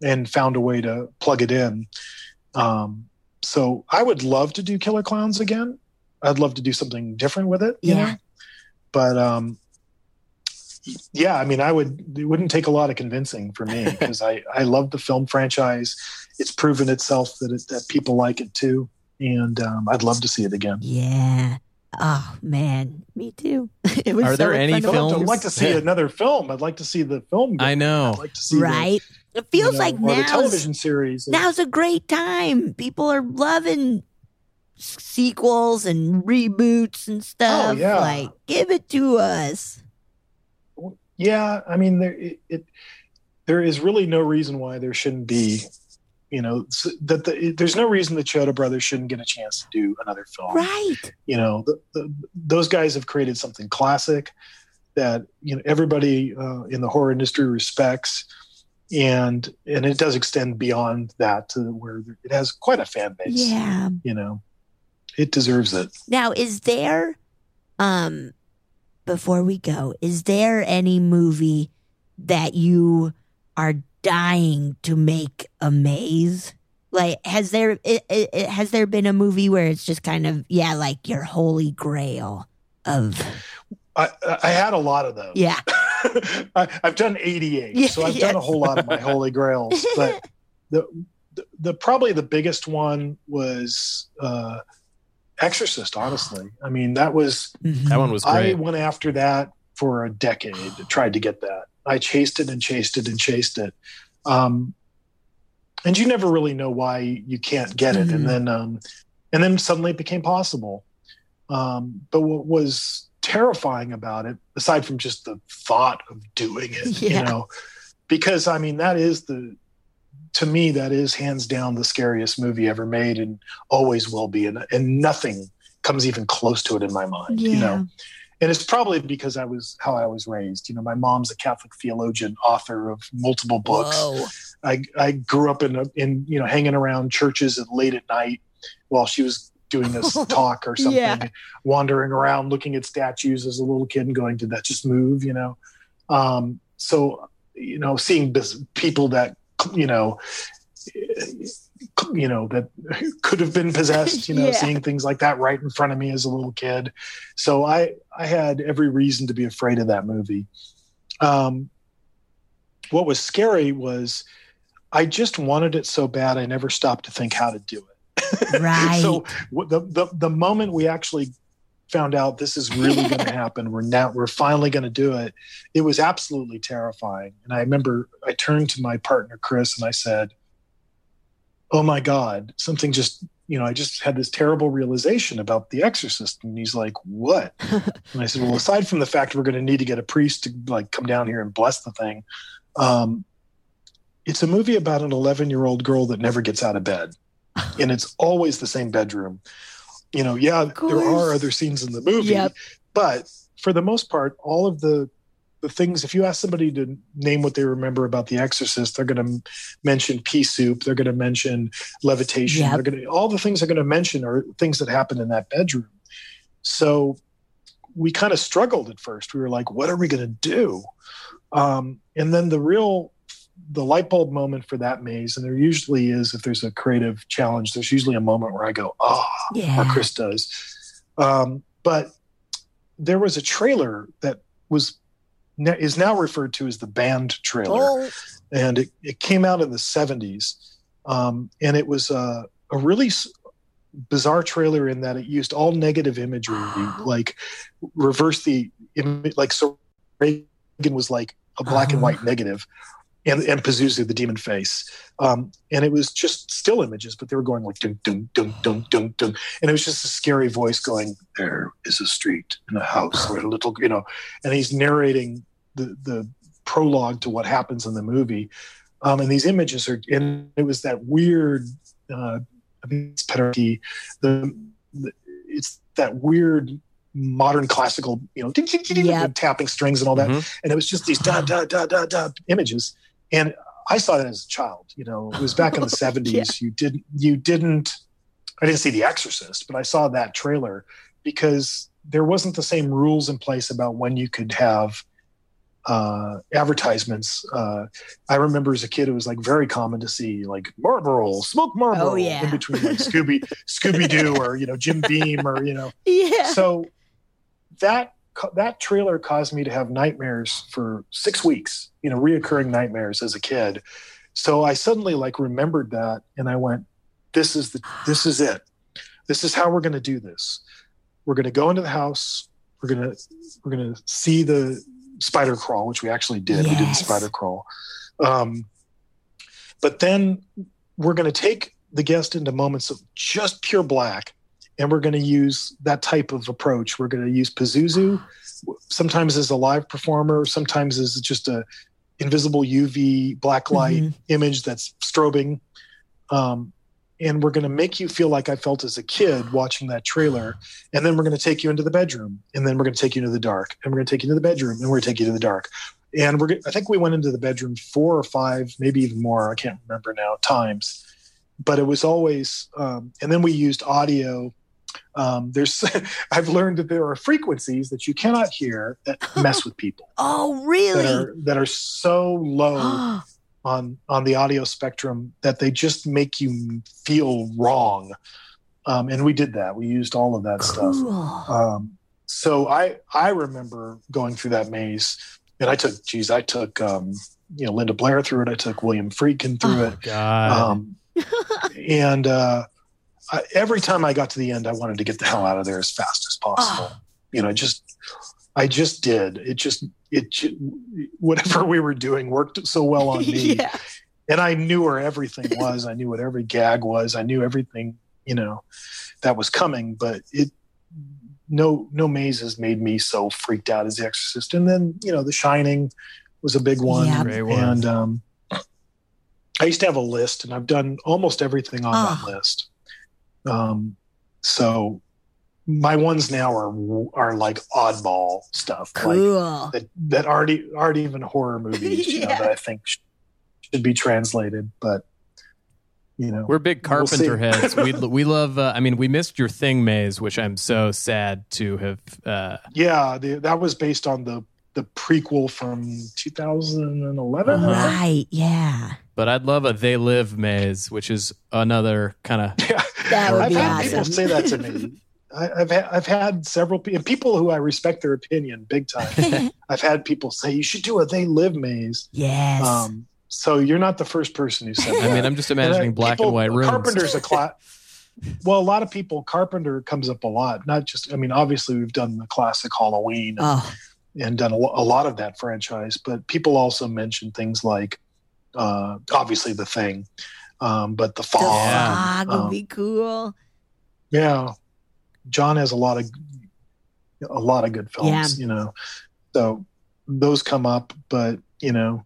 and found a way to plug it in. Um, so I would love to do Killer Clowns again. I'd love to do something different with it. you Yeah. know? But um, yeah, I mean, I would. It wouldn't take a lot of convincing for me [laughs] because I I love the film franchise. It's proven itself that it, that people like it too, and um, I'd love to see it again. Yeah. Oh man, me too. [laughs] it was Are so there any I'd films- like to, I'd like to see another film. I'd like to see the film. go. I know. I'd like to see the- Right. It you feels know, like or the television series. now's a great time. People are loving sequels and reboots and oh, stuff. Oh, yeah. Like, give it to us. yeah i mean there it, it there is really no reason why there shouldn't be you know that the, there's no reason the Chiodo brothers shouldn't get a chance to do another film Right. you know the, the, those guys have created something classic that you know everybody uh, in the horror industry respects and and it does extend beyond that to where it has quite a fan base Yeah. you know it deserves it Now, is there, um, before we go, is there any movie that you are dying to make a maze? Like, has there it, it, it- has there been a movie where it's just kind of yeah, like your holy grail of i i had a lot of those yeah, [laughs] I, I've done 88, Yeah, so I've done a whole lot of my holy grails. [laughs] But the, the the probably the biggest one was uh, Exorcist. Honestly, I mean that was Mhm. That one was I went after that for a decade. Tried to get that. I chased it and chased it and chased it. Um, and you never really know why you can't get it, Mhm. and then um, and then suddenly it became possible. Um, but what was terrifying about it, aside from just the thought of doing it, Yeah. you know, because I mean that is the to me that is hands down the scariest movie ever made, and always will be, and and nothing comes even close to it in my mind. yeah, You know, and it's probably because I was how I was raised. You know, my mom's a Catholic theologian, author of multiple books. Whoa. I I grew up in a, in you know hanging around churches at late at night while she was doing this [laughs] talk or something, Yeah. wandering around looking at statues as a little kid and going, "Did that just move?" You know. Um, so you know, seeing this, people that you know. [laughs] You know that could have been possessed. You know, [laughs] Yeah. seeing things like that right in front of me as a little kid. So I I had every reason to be afraid of that movie. Um, what was scary was I just wanted it so bad I never stopped to think how to do it. [laughs] Right. so the, the the moment we actually found out this is really going to happen, we're now we're finally going to do it. It was absolutely terrifying. And I remember I turned to my partner Chris and I said, "Oh my God, something just." You know, I just had this terrible realization about The Exorcist, and he's like, "What?" [laughs] And I said, "Well, aside from the fact we're going to need to get a priest to like come down here and bless the thing, um, it's a movie about an 11 year old girl that never gets out of bed, [laughs] and it's always the same bedroom. You know, yeah, there are other scenes in the movie, Yep. but for the most part, all of the the things. If you ask somebody to name what they remember about The Exorcist, they're going to mention pea soup. They're going to mention levitation. Yep. They're going to all the things they're going to mention are things that happen in that bedroom. So we kind of struggled at first. We were like, what are we going to do? Um, and then the real the light bulb moment for that maze, and there usually is if there's a creative challenge, there's usually a moment where I go, oh, or yeah. Chris does. Um, but there was a trailer that was is now referred to as the band trailer. Oh, and it, it came out in the 70s um, and it was uh, a really s- bizarre trailer in that it used all negative imagery [gasps] like reverse the like so was like a black and white negative, and and Pazuzu the demon face, um, and it was just still images, but they were going like dun dun dun dun dun dun, and it was just a scary voice going, "There is a street and a house where a little," you know, and he's narrating the the prologue to what happens in the movie, um, and these images are, and it was that weird. Uh, I mean, it's the, the it's that weird modern classical, you know, ding, ding, ding, Yep. tapping strings and all that. Mhm. And it was just these da da da da da images. And I saw that as a child. You know, it was back in the [laughs] seventies. You didn't you didn't I didn't see The Exorcist, but I saw that trailer because there wasn't the same rules in place about when you could have uh, advertisements. Uh, I remember as a kid, it was like very common to see like Marlboro, smoke Marlboro Oh, yeah. in between like Scooby, Scooby Doo, or you know Jim Beam, or you know. [laughs] Yeah. So that that trailer caused me to have nightmares for six weeks. You know, reoccurring nightmares as a kid. So I suddenly like remembered that, and I went, "This is the this is it. This is how we're going to do this. We're going to go into the house. We're going to we're going to see the spider crawl, which we actually did. We did the spider crawl. Um, but then we're going to take the guest into moments of just pure black, and we're going to use that type of approach. We're going to use Pazuzu, sometimes as a live performer, sometimes as just a invisible UV black light Mhm. image that's strobing. Um, and we're going to make you feel like I felt as a kid watching that trailer. And then we're going to take you into the bedroom. And then we're going to take you into the dark. And we're going to take you into the bedroom. And we're going to take you to the dark. And we're, I think we went into the bedroom four or five, maybe even more. I can't remember now, times. But it was always, um, and then we used audio. Um, there's, [laughs] I've learned that there are frequencies that you cannot hear that [gasps] mess with people Oh, that really? are that are so low [gasps] on on the audio spectrum that they just make you feel wrong. Um, and we did that. We used all of that stuff. Um, so I I remember going through that maze, and I took, geez, I took um, you know Linda Blair through it. I took William Friedkin through Oh, it. God. Um, [laughs] and uh, I, every time I got to the end, I wanted to get the hell out of there as fast as possible. Oh. You know, just I just did. It just it whatever we were doing worked so well on [laughs] me, yeah. and I knew where everything was. I knew what every gag was. I knew everything you know that was coming. But it no no mazes made me so freaked out as The Exorcist. And then you know, The Shining was a big one, Yeah. And um, I used to have a list, and I've done almost everything on Oh. that list. Um, so my ones now are are like oddball stuff, like that that aren't aren't even horror movies. [laughs] You know, that I think sh- should be translated, but you know, We're big We'll. Carpenter [laughs] heads. We we love. Uh, I mean, we missed your thing, Maze, which I'm so sad to have. Uh, yeah, the, that was based on the the prequel from 2011. Uh-huh. Right. Yeah. but I'd love a They Live Maze, which is another kind of. [laughs] Yeah. That would I've be had awesome. people say that to me. [laughs] I, I've had, I've had several pe- people who I respect their opinion big time. [laughs] I've had people say you should do a they live maze. yes. Um, so you're not the first person who said that. I mean, I'm just And, imagining black people- and white rooms. Carpenter's a class. Well, a lot of people, Carpenter comes up a lot. Not just, I mean, obviously we've done the classic Halloween and, oh, and done a, a lot of that franchise, but people also mention things like, uh, obviously the thing, um, but the the fog. Yeah. fog would Um, be cool. Yeah, John has a lot of a lot of good films, you know. So those come up, but you know,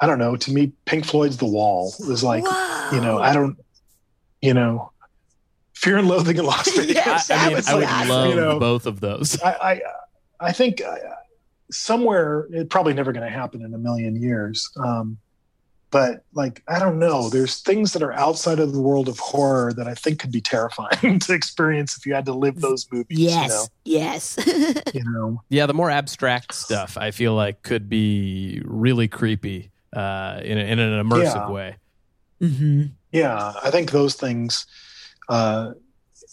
I don't know. To me, Pink Floyd's The Wall is like, Whoa. you know, I don't, you know, Fear and Loathing in Las [laughs] Vegas. Yes, I, I mean, I would awesome. love You know. both of those. I, I, I think uh, somewhere it probably never going to happen in a million years. Um, but like, I don't know. There's things that are outside of the world of horror that I think could be terrifying [laughs] to experience if you had to live those movies. Yes. Yes. You know, yes [laughs] you know. Yeah, the more abstract stuff I feel like could be really creepy uh, in, a, in an immersive Yeah. way. hmm Yeah, I think those things. Uh,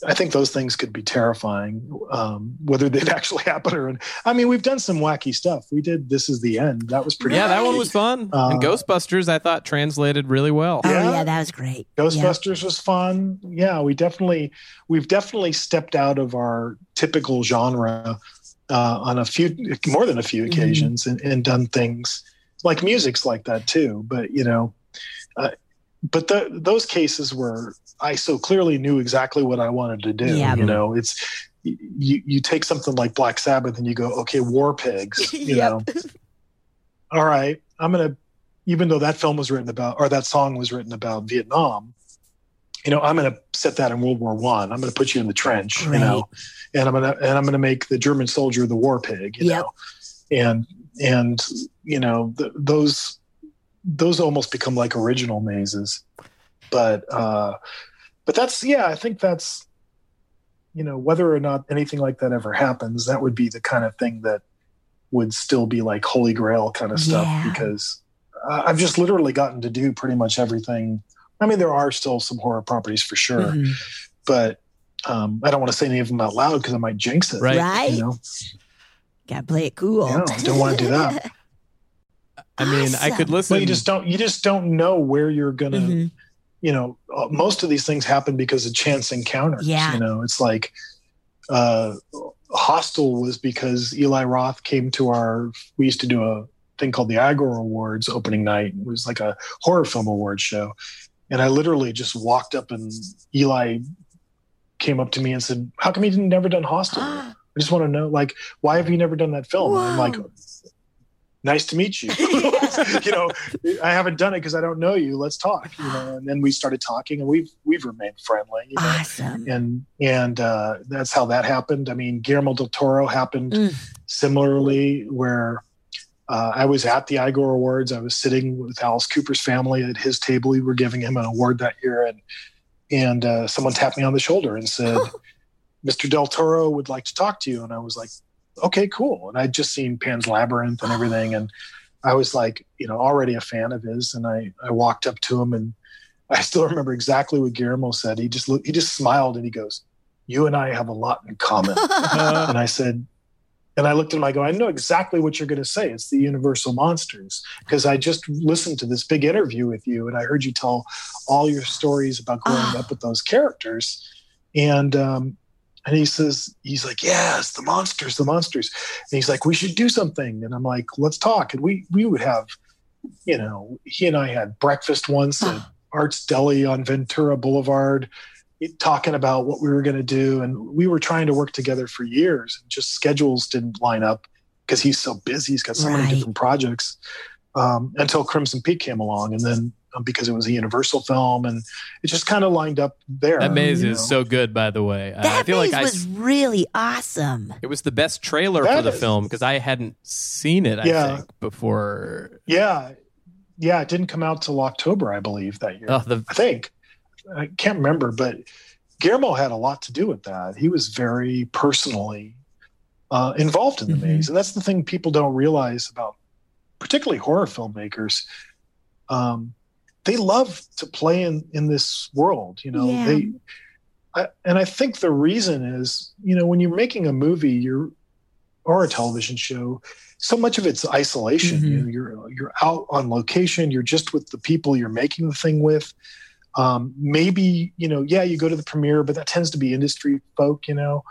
I think those things could be terrifying, um, whether they've [laughs] actually happened or. I mean, we've done some wacky stuff. We did "This Is the End." That was pretty. Yeah, that one was fun. Uh, and Ghostbusters, I thought translated really well. Oh Yeah. yeah, that was great. Ghostbusters was fun. Yeah, we definitely we've definitely stepped out of our typical genre uh, on a few, more than a few Mhm. occasions, and, and done things like music's like that too. But you know, uh, but the, those cases where I so clearly knew exactly what I wanted to do. Yeah. You know, it's you you take something like Black Sabbath and you go, okay, War Pigs. [laughs] You Yep. know, all right, I'm gonna, even though that film was written about or that song was written about Vietnam. You know, I'm going to set that in World War One. I'm going to put you in the trench. You know, and I'm gonna and I'm gonna make the German soldier the war pig, you Yep. know, and and you know th- those those almost become like original mazes, but uh, but that's yeah, I think that's you know whether or not anything like that ever happens, that would be the kind of thing that would still be like holy grail kind of stuff Yeah. because uh, I've just literally gotten to do pretty much everything. I mean, there are still some horror properties for sure, Mhm. but um, I don't want to say any of them out loud because I might jinx it. Right. Right? You know, Gotta play it cool. Yeah, don't wanna do that. [laughs] I mean, I could Awesome. listen. but you just don't. You just don't know where you're gonna. Mhm. You know, uh, most of these things happen because of chance encounters. Yeah. You know, it's like uh, Hostel was because Eli Roth came to our. We used to do a thing called the Eyegore Awards opening night. It was like a horror film award show, and I literally just walked up and Eli came up to me and said, "How come you didn't never done Hostel?" [gasps] I just want to know, like, why have you never done that film? And I'm like. Nice to meet you. [laughs] [laughs] you know, I haven't done it because I don't know you. Let's talk. You know, and then we started talking, and we've we've remained friendly. You know? Awesome. And and uh, that's how that happened. I mean, Guillermo del Toro happened Mm. similarly, where uh, I was at the Eyegore Awards. I was sitting with Alice Cooper's family at his table. We were giving him an award that year, and and uh, someone tapped me on the shoulder and said, "Mr. Del Toro would like to talk to you." And I was like, "Okay, cool." And I'd just seen Pan's Labyrinth and everything, and I was like, you know, already a fan of his. And I I walked up to him, and I still remember exactly what Guillermo said. He just looked, he just smiled, and he goes, "You and I have a lot in common." [laughs] and I said, and I looked at him. I go, I know exactly what you're going to say. It's the Universal Monsters because I just listened to this big interview with you, and I heard you tell all your stories about growing Ah. up with those characters. And um, and he says, he's like, yes, the monsters, the monsters. And he's like, we should do something. And I'm like, let's talk. And we we would have, you know, he and I had breakfast once at [sighs] Arts Deli on Ventura Boulevard talking about what we were going to do and we were trying to work together for years And just schedules didn't line up because he's so busy he's got so Right. many different projects um, until crimson peak came along and then because it was a universal film and it just kind of lined up there that maze you is know. so good, by the way. Uh, I that feel like maze I, was really awesome. it was the best trailer for the is- film because I hadn't seen it. I Yeah. think before. yeah yeah it didn't come out till october i believe that year Oh, the I think. I can't remember, but Guillermo had a lot to do with that. He was very personally uh, involved in the Mhm. maze. And that's the thing people don't realize about particularly horror filmmakers. Um, they love to play in, in this world, you know, Yeah. they, I, and I think the reason is, you know, when you're making a movie, you're, or a television show, so much of it's isolation. Mhm. You know, you're you're out on location. You're just with the people you're making the thing with. Um, maybe you know, yeah, you go to the premiere, but that tends to be industry folk. You know,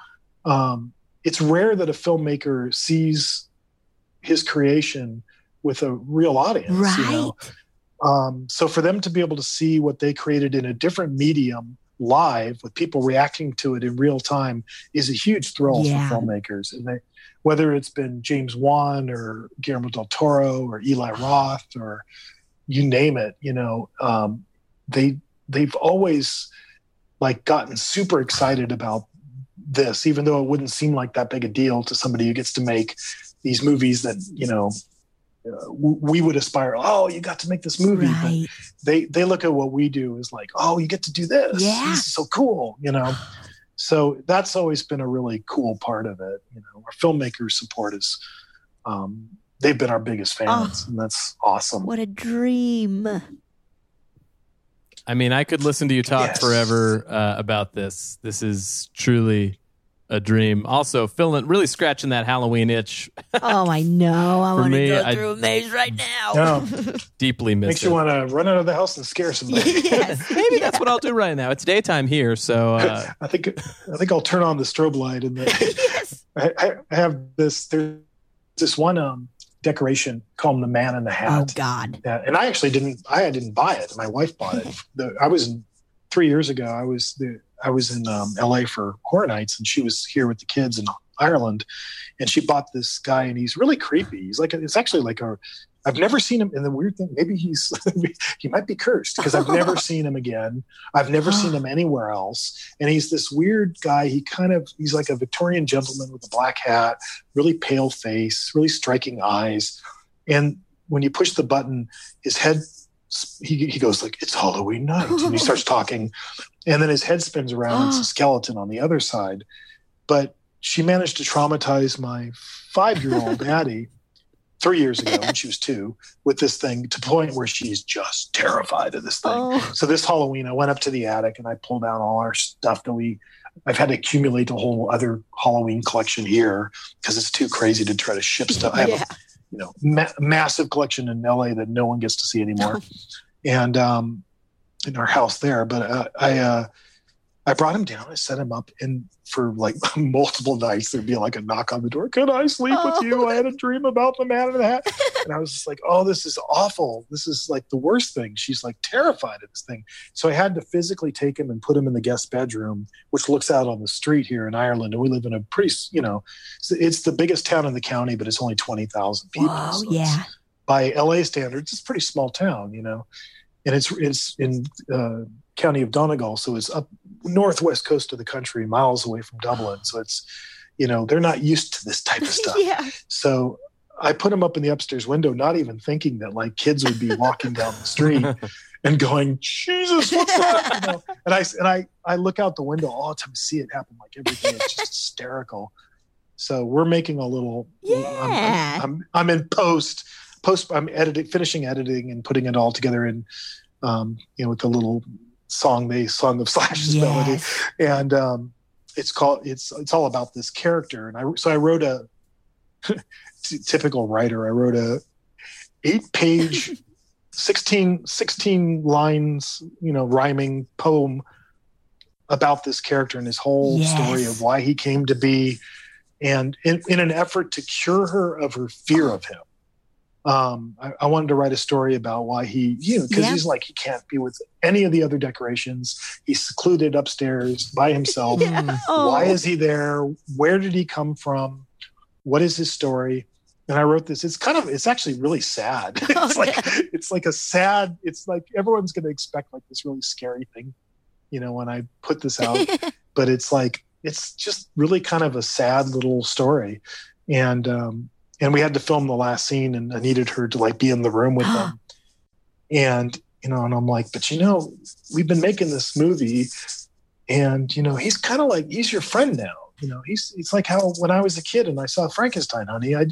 um, it's rare that a filmmaker sees his creation with a real audience. You know? Um, so for them to be able to see what they created in a different medium live with people reacting to it in real time is a huge thrill Yeah. for filmmakers. And they, whether it's been James Wan or Guillermo del Toro or Eli Roth or you name it, you know, um, they they've always like gotten super excited about this, even though it wouldn't seem like that big a deal to somebody who gets to make these movies that you know uh, we would aspire. Oh, you got to make this movie, but they they look at what we do as like, oh, you get to do this. Yeah. This is so cool, you know. [sighs] So that's always been a really cool part of it. You know, our filmmakers support is um, they've been our biggest fans, and that's awesome. What a dream. I mean, I could listen to you talk Yes. forever uh, about this. This is truly a dream. Also, filling, really scratching that Halloween itch. oh, I know. I [laughs] want to go I- through a maze right now. No, [laughs] Deeply miss makes it. you want to run out of the house and scare somebody. [laughs] yes. Maybe that's what I'll do right now. It's daytime here, so uh, I think I think I'll turn on the strobe light and the, yes. I, I I have this there's this one um decoration called the man in the Hat. Oh. God. Yeah, and I actually didn't. I didn't buy it. My wife bought it. The, I was three years ago. I was the. I was in um, L.A. for Horror Nights, and she was here with the kids in Ireland, and she bought this guy, and he's really creepy. He's like it's actually like a. I've never seen him. And the weird thing, maybe he's [laughs] he might be cursed because I've never [laughs] seen him again. I've never seen him anywhere else. And he's this weird guy. He kind of he's like a Victorian gentleman with a black hat, really pale face, really striking eyes, and when you push the button, his head he, he goes like it's Halloween night, and he starts talking, and then his head spins around. it's a [gasps] skeleton on the other side, but she managed to traumatize my five year old [laughs] Addie three years ago when she was two with this thing to the point where she's just terrified of this thing. Oh. So this Halloween, I went up to the attic and I pulled out all our stuff that we. I've had to accumulate a whole other Halloween collection here because it's too crazy to try to ship [laughs] stuff. I have Yeah. a you know ma- massive collection in LA that no one gets to see anymore, [laughs] and um, in our house there. But uh, I uh, I brought him down. I set him up, and for like [laughs] multiple nights, there'd be like a knock on the door. Can I sleep Oh. with you? I had a dream about the man in the hat, [laughs] and I was just like, oh, this is awful. This is like the worst thing. She's like terrified of this thing. So I had to physically take him and put him in the guest bedroom, which looks out on the street here in Ireland, and we live in a pretty, you know, it's- the biggest town in the county, but it's only twenty thousand people. Whoa, So yeah. by LA standards, it's a pretty small town, you know, and it's it's in uh, county of Donegal, so it's up northwest coast of the country, miles away from Dublin. So it's, you know, they're not used to this type of [laughs] stuff. yeah. So I put them up in the upstairs window, not even thinking that like kids would be walking down the street [laughs] and going, Jesus, what's that? You know, [laughs] and I and I I look out the window all the time, see it happen like every day. It's just hysterical. So we're making a little. I'm- I'm, Yeah. I'm, I'm in post post. I'm editing, finishing editing, and putting it all together in, um, you know, with the little song they song of [laughs] Slash's melody and um, it's called it's it's all about this character and i so i wrote a [laughs] t- typical writer i wrote a eight page [laughs] 16 16 lines you know rhyming poem about this character and his whole Yes. story of why he came to be and in, in an effort to cure her of her fear of him um, I, I wanted to write a story about why he, you know, because Yeah. he's like he can't be with any of the other decorations. He's secluded upstairs by himself. [laughs] Yeah. Oh. Why is he there? Where did he come from? What is his story? And I wrote this. It's kind of, it's actually really sad. [laughs] It's Oh, like, it's like a sad. It's like everyone's going to expect like this really scary thing, you know, when I put this out. [laughs] but it's like it's just really kind of a sad little story, and um, and we had to film the last scene, and I needed her to like be in the room with them, and you know, and I'm like, but you know, we've been making this movie, and you know, he's kind of like he's your friend now. You know, he's it's like how when I was a kid and I saw Frankenstein, honey, I,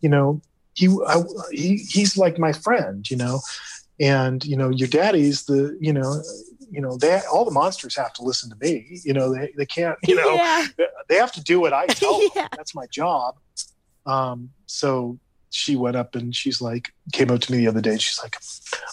you know, he I, he he's like my friend, you know, and you know, your daddy's the you know. You know, they all the monsters have to listen to me. You know, they, they can't. You know, yeah. they have to do what I tell them. Yeah. That's my job. Um, so she went up and she's like, came up to me the other day and she's like,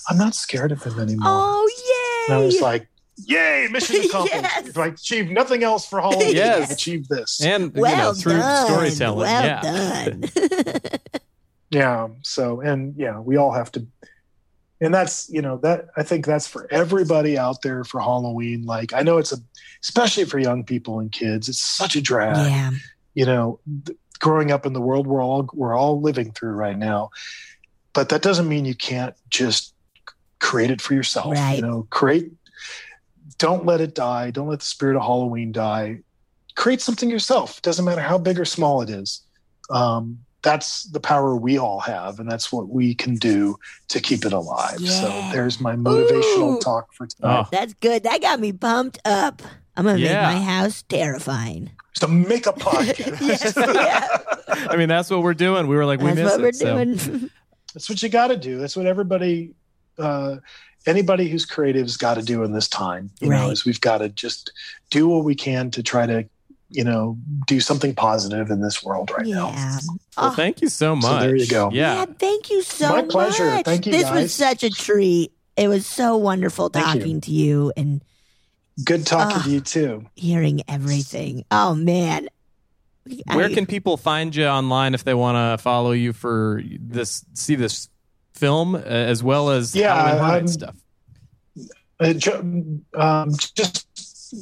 I'm not scared of him anymore. Oh, yay. and I was like, Yay, mission [laughs] accomplished. Yes. If I achieved nothing else for Halloween, [laughs] Yes. I achieved this. and well you know through done. storytelling. Well yeah. done. [laughs] Yeah. So, and yeah, we all have to, and that's, you know, that I think that's for everybody out there for Halloween. Like, I know it's a, especially for young people and kids, it's such a drag. yeah. you know th- growing up in the world we're all we're all living through right now. But that doesn't mean you can't just create it for yourself Right. you know create don't let it die. Don't let the spirit of halloween die. Create something yourself. Doesn't matter how big or small it is. Um, that's the power we all have and that's what we can do to keep it alive so there's my motivational Ooh. talk for tonight Oh. That's good. That got me pumped up. I'm going to Yeah. make my house terrifying. so make a [laughs] podcast yes. Yeah. [laughs] I mean, that's what we're doing. We were like, we That's miss what we're it. so- doing. That's what you got to do. That's what everybody, uh, anybody who's creative's got to do in this time. You know, Right. is we've got to just do what we can to try to you know, do something positive in this world right now. Yeah. Well, Oh, thank you so much. So there you go. Yeah. yeah, thank you so much. My pleasure. Thank you, This was such a treat. It was so wonderful Thank you. talking to you and Good talking Ah. to you too. hearing everything. Oh man. Where I- can people find you online if they want to follow you for this, see this film uh, as well as Yeah, Halloween Horror stuff? Uh, um, just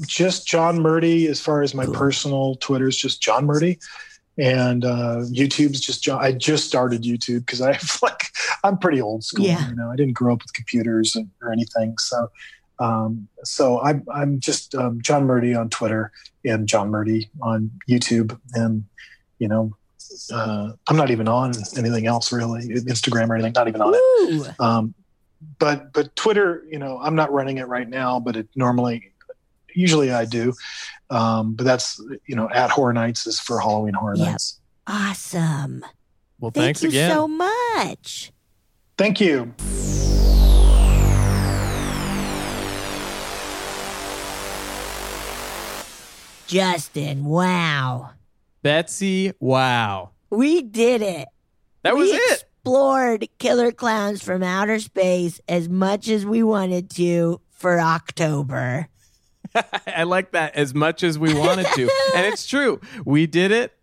just John Murdy as far as my Cool. personal Twitter's just John Murdy. And uh, YouTube's just John. I just started YouTube because I [laughs] like I'm pretty old school. Yeah. You know, I didn't grow up with computers and- or anything. So, um, so I'm I'm just um, John Murdy on Twitter and John Murdy on YouTube. And you know, uh, I'm not even on anything else really, Instagram or anything. Not even on it. Um, but but Twitter, you know, I'm not running it right now, but it normally, usually I do. Um, but that's you know, at Horror Nights is for Halloween Horror Yep. Nights. Awesome. Well, Thank thanks you again. so much. Thank you. Justin, wow. Betsy, wow. We did it. That was we it. explored Killer Clowns from Outer Space as much as we wanted to for October. [laughs] I like that as much as we wanted to. [laughs] and it's true. We did it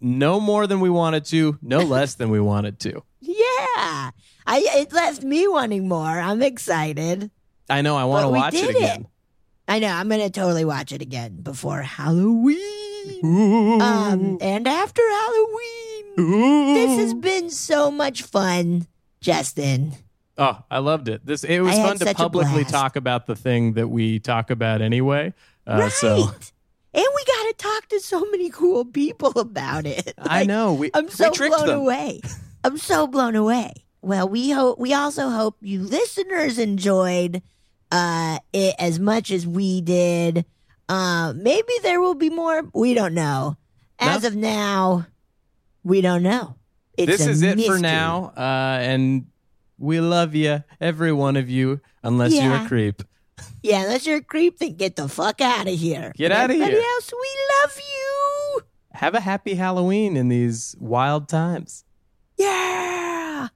no more than we wanted to, no less than we wanted to. Yeah. I it left me wanting more. I'm excited. I know. I want to watch it did it. again. I know. I'm gonna totally watch it again before Halloween. Ooh. Um and after Halloween. This has been so much fun, Justin. Oh, I loved it. This it was I fun to publicly talk about the thing that we talk about anyway. Uh, right. So And we got to talk to so many cool people about it. [laughs] I know we I'm so we blown them. away. I'm so blown away. Well, we hope we also hope you listeners enjoyed uh it as much as we did. Uh maybe there will be more. We don't know. As No. of now, we don't know. It's This is it for now. Uh, and we love you, every one of you, unless you're a creep. Yeah, unless you're a creep, then get the fuck out of here. Get out of here. Everybody else, we love you. Have a happy Halloween in these wild times. Yeah.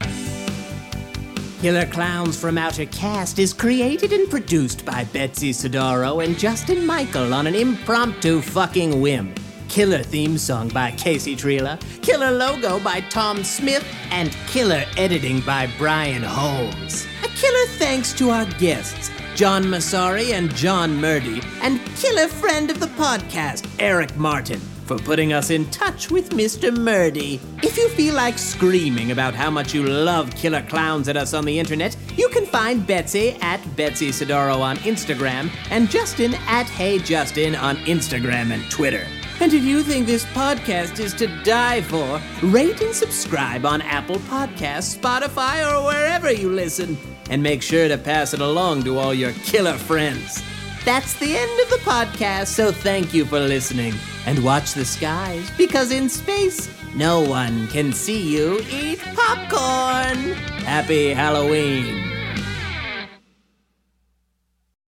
Killer Clowns from Outer Cast is created and produced by Betsy Sodaro and Justin Michael on an impromptu fucking whim. Killer theme song by Casey Trela, killer logo by Tom Smith, and killer editing by Brian Holmes. A killer thanks to our guests, John Massari and John Murdy, and killer friend of the podcast, Eric Martin for putting us in touch with Mr. Murdy. If you feel like screaming about how much you love killer clowns at us on the internet, you can find Betsy at Betsy Sodaro on Instagram and Justin at Hey Justin on Instagram and Twitter. And if you think this podcast is to die for, rate and subscribe on Apple Podcasts, Spotify, or wherever you listen. And make sure to pass it along to all your killer friends. That's the end of the podcast, so thank you for listening. And watch the skies, because in space, no one can see you eat popcorn. Happy Halloween.